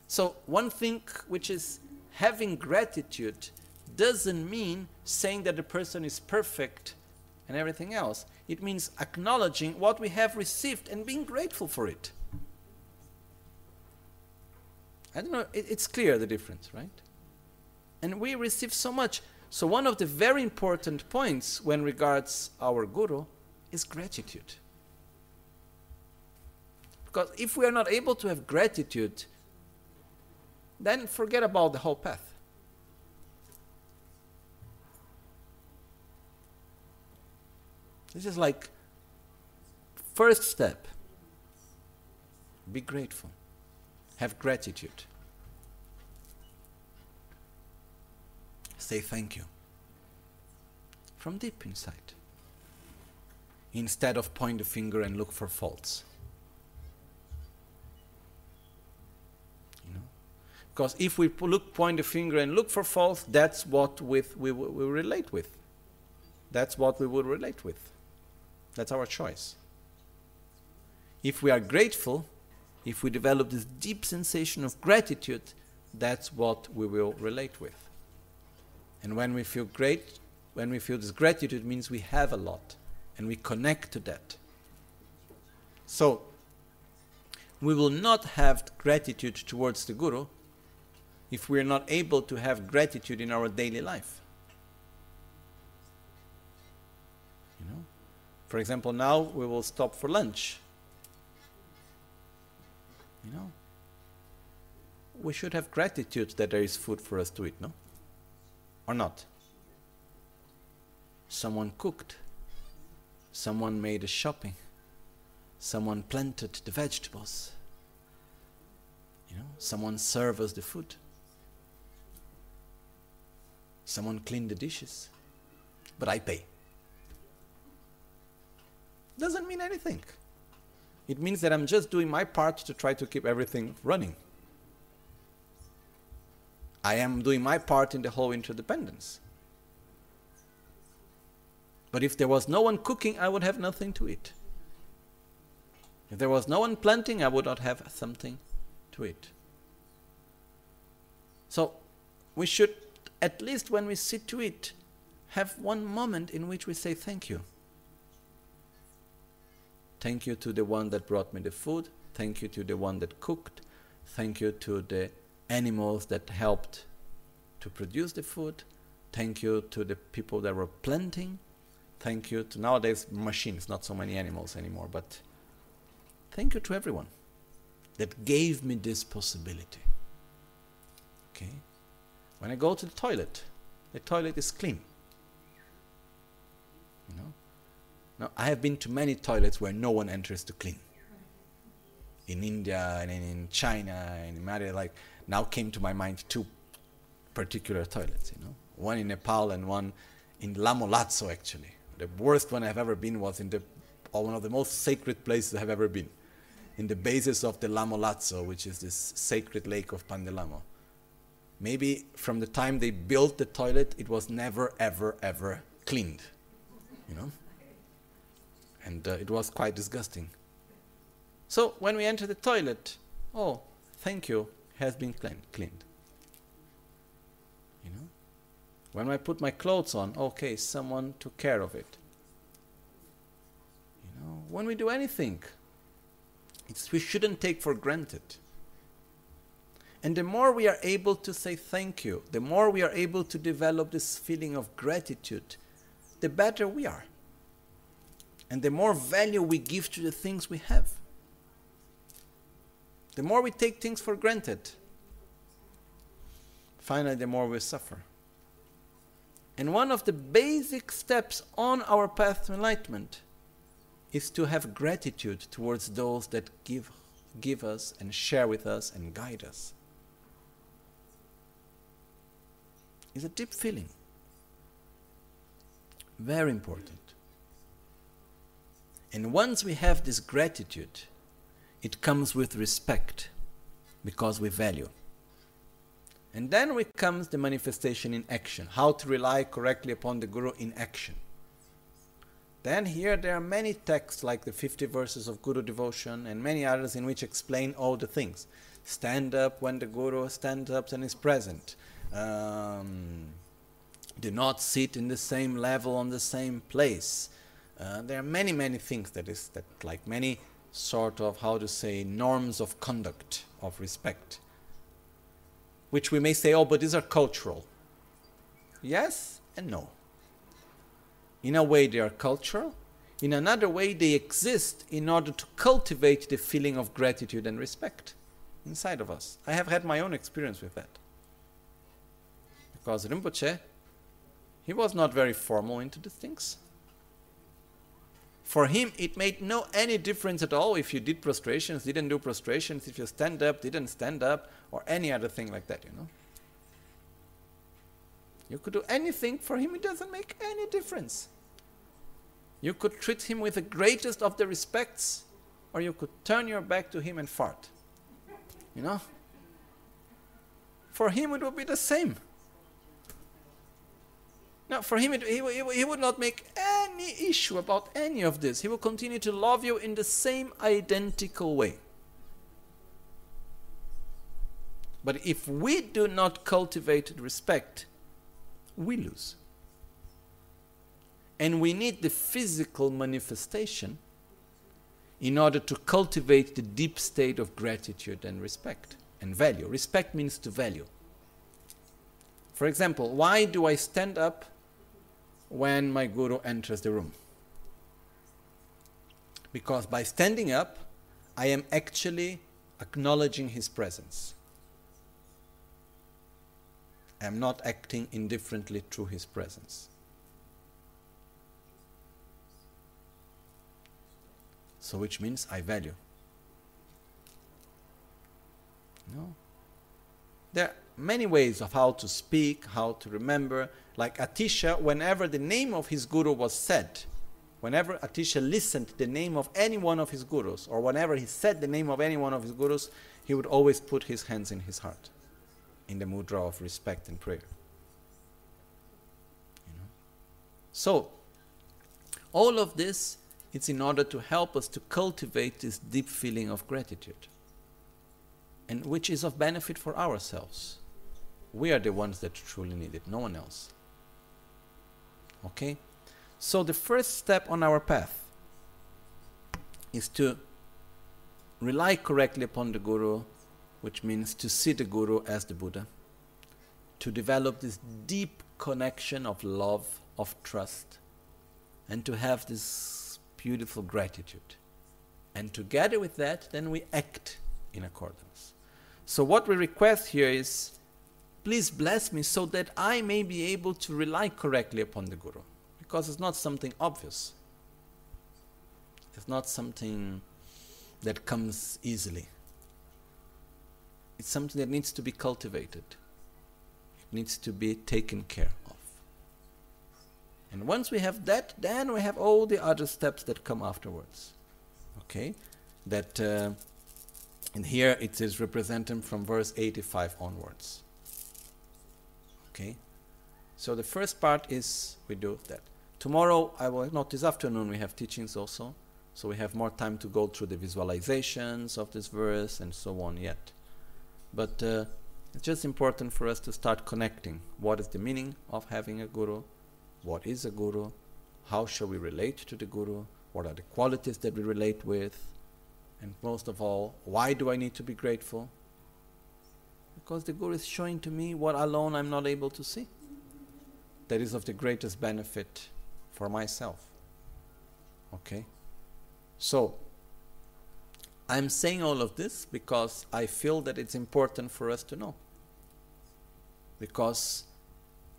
So, one thing which is having gratitude doesn't mean saying that the person is perfect and everything else. It means acknowledging what we have received and being grateful for it. I don't know, it, it's clear the difference, right? And we receive so much. So, one of the very important points when regards our guru is gratitude. Because if we are not able to have gratitude, then forget about the whole path. This is like first step. Be grateful. Have gratitude. Say thank you. From deep inside. Instead of point the finger and look for faults. You know? Because if we look, point the finger and look for faults, that's what with, we will relate with. That's what we will relate with. That's our choice. If we are grateful, if we develop this deep sensation of gratitude, that's what we will relate with. And when we feel great, when we feel this gratitude, means we have a lot and we connect to that. So, we will not have gratitude towards the Guru if we are not able to have gratitude in our daily life. You know? For example, now we will stop for lunch. You know? We should have gratitude that there is food for us to eat, no? Or not? Someone cooked. Someone made the shopping. Someone planted the vegetables. You know, someone served us the food. Someone cleaned the dishes, but I pay. Doesn't mean anything. It means that I'm just doing my part to try to keep everything running. I am doing my part in the whole interdependence. But if there was no one cooking, I would have nothing to eat. If there was no one planting, I would not have something to eat. So we should at least when we sit to eat, have one moment in which we say thank you. Thank you to the one that brought me the food. Thank you to the one that cooked. Thank you to the animals that helped to produce the food. Thank you to the people that were planting. Thank you to nowadays machines, not so many animals anymore, but thank you to everyone that gave me this possibility. Okay? When I go to the toilet, the toilet is clean. You know? Now, I have been to many toilets where no one enters to clean. In India and in China and in Malaysia, like now came to my mind two particular toilets, you know. One in Nepal and one in Lhamo Latso actually. The worst one I've ever been was in the one of the most sacred places I've ever been. In the basis of the Lhamo Latso, which is this sacred lake of Palden Lhamo. Maybe from the time they built the toilet, it was never, ever, ever cleaned. You know? And uh, it was quite disgusting. So when we enter the toilet, oh, thank you, has been clean, cleaned. You know? When I put my clothes on, okay, someone took care of it. You know, when we do anything, we shouldn't take for granted. And the more we are able to say thank you, the more we are able to develop this feeling of gratitude, the better we are. And the more value we give to the things we have. The more we take things for granted, finally, the more we suffer. And one of the basic steps on our path to enlightenment is to have gratitude towards those that give, give us and share with us and guide us. It's a deep feeling. Very important. And once we have this gratitude, it comes with respect because we value. And then we comes the manifestation in action, how to rely correctly upon the Guru in action. Then here there are many texts like the 50 verses of Guru devotion and many others in which explain all the things. Stand up when the Guru stands up and is present. Um, do not sit in the same level on the same place. Uh, there are many, many things that is that like many sort of how to say norms of conduct of respect which we may say oh but these are cultural. Yes and no. In a way they are cultural. In another way they exist in order to cultivate the feeling of gratitude and respect inside of us. I have had my own experience with that. Because rinpoche he was not very formal into the things for him, it made no any difference at all if you did prostrations, didn't do prostrations, if you stand up, didn't stand up, or any other thing like that, you know. You could do anything, for him it doesn't make any difference. You could treat him with the greatest of the respects, or you could turn your back to him and fart. You know? For him it would be the same. Now, for him, it, he, he, he would not make any issue about any of this. He will continue to love you in the same identical way. But if we do not cultivate respect, we lose. And we need the physical manifestation in order to cultivate the deep state of gratitude and respect and value. Respect means to value. For example, why do I stand up when my guru enters the room. Because by standing up, I am actually acknowledging his presence. I am not acting indifferently through his presence. So, which means I value. No? There are many ways of how to speak, how to remember, like Atisha, whenever the name of his guru was said, whenever Atisha listened to the name of any one of his gurus, or whenever he said the name of any one of his gurus, he would always put his hands in his heart, in the mudra of respect and prayer. You know? So, all of this is in order to help us to cultivate this deep feeling of gratitude, and which is of benefit for ourselves. We are the ones that truly need it, no one else. Okay? So the first step on our path is to rely correctly upon the Guru, which means to see the Guru as the Buddha, to develop this deep connection of love, of trust, and to have this beautiful gratitude. And together with that, then we act in accordance. So, what we request here is please bless me so that I may be able to rely correctly upon the Guru. Because it's not something obvious, it's not something that comes easily. It's something that needs to be cultivated, it needs to be taken care of. And once we have that, then we have all the other steps that come afterwards. Okay? That, uh, and here it is represented from verse 85 onwards. Okay? So the first part is we do that. Tomorrow, I will, not this afternoon, we have teachings also. So we have more time to go through the visualizations of this verse and so on yet. But uh, it's just important for us to start connecting. What is the meaning of having a guru? What is a guru? How shall we relate to the guru? What are the qualities that we relate with? And most of all, why do I need to be grateful? Because the guru is showing to me what alone I'm not able to see. That is of the greatest benefit for myself. Okay? So, I'm saying all of this because I feel that it's important for us to know. Because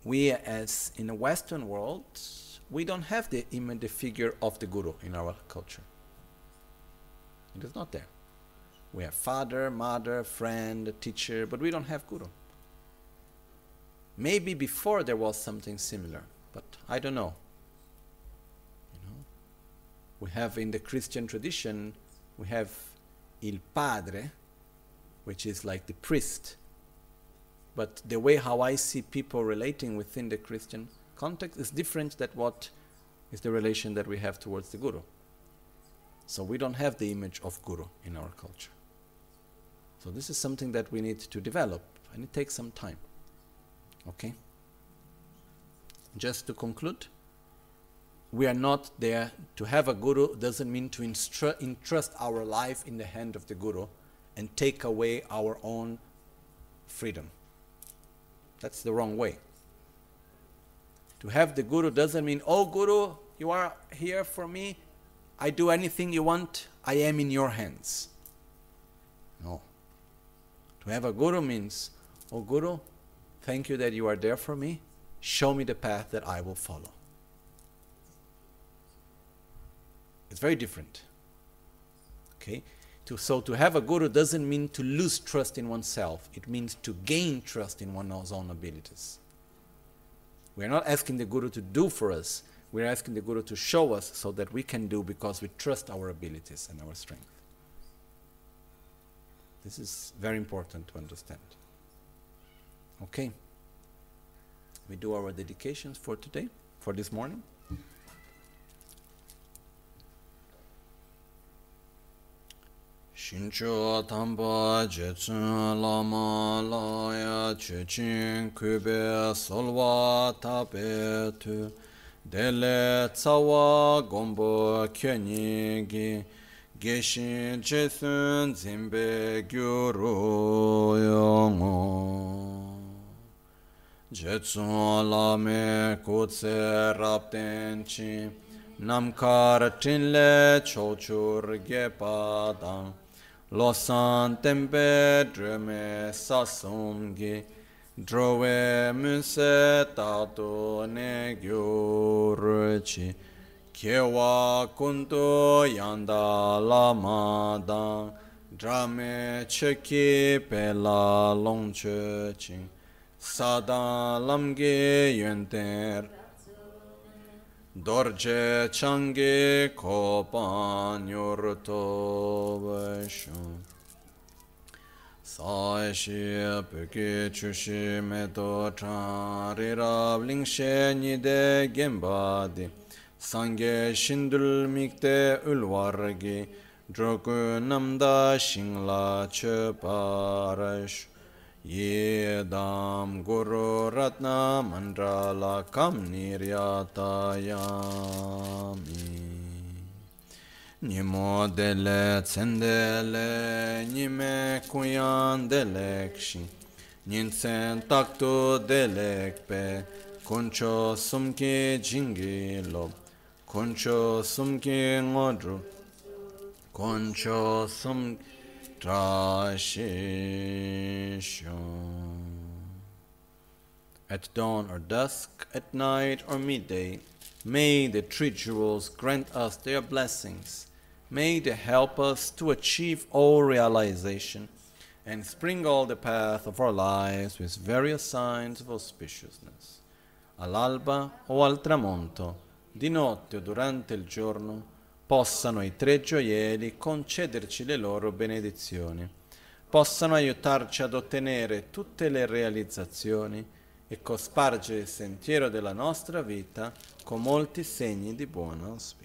we, as in the Western world, we don't have the image, the figure of the guru in our culture. It is not there. We have father, mother, friend, teacher, but we don't have guru. Maybe before there was something similar, but I don't know. You know, we have in the Christian tradition, we have il padre, which is like the priest. But the way how I see people relating within the Christian context is different than what is the relation that we have towards the guru. So we don't have the image of guru in our culture. So this is something that we need to develop and it takes some time. Okay? Just to conclude, we are not there to have a guru doesn't mean to entrust our life in the hand of the guru and take away our own freedom. That's the wrong way. To have the guru doesn't mean, oh, guru, you are here for me. I do anything you want. I am in your hands. No. To have a guru means, oh, guru, thank you that you are there for me. Show me the path that I will follow. It's very different. Okay? To, so to have a guru doesn't mean to lose trust in oneself. It means to gain trust in one's own abilities. We are not asking the guru to do for us. We are asking the guru to show us so that we can do because we trust our abilities and our strength. This is very important to understand. Okay. We do our dedications for today, for this morning. Shincho tamba jetsun lama laya chechin kube solwa tabe tu dele tsawa gombo kyeni geshin che sun zimbe gyuru yongo jetsun lame kutse rapten chi namkar tinle chochur gepadang losan tempe drume sasum gi drowe munse tatu ne gyuru chi. Kyewa kunto yanda lama dang, drame cheki pela longche ching, sada lamge yenter, dorje change kopan yorto vashun. Sāyāshī pūkī chūshī mē tō chāng rīrāb līngshē nidē gēmbādī. Sange shindul mikte ulwargi drogu namda shingla che parash. Ye dam guru ratna mandrala kam niryatayami nimo dele tsendele nime kuyan delekshi. Ninsen takto delekpe, koncho sumke jingi koncho sumke ngodru, koncho sum At dawn or dusk, at night or midday, may the three jewels grant us their blessings. May they help us to achieve all realization and sprinkle the path of our lives with various signs of auspiciousness. All'alba o al tramonto, di notte o durante il giorno, possano i tre gioielli concederci le loro benedizioni, possano aiutarci ad ottenere tutte le realizzazioni e cospargere il sentiero della nostra vita con molti segni di buon auspicio.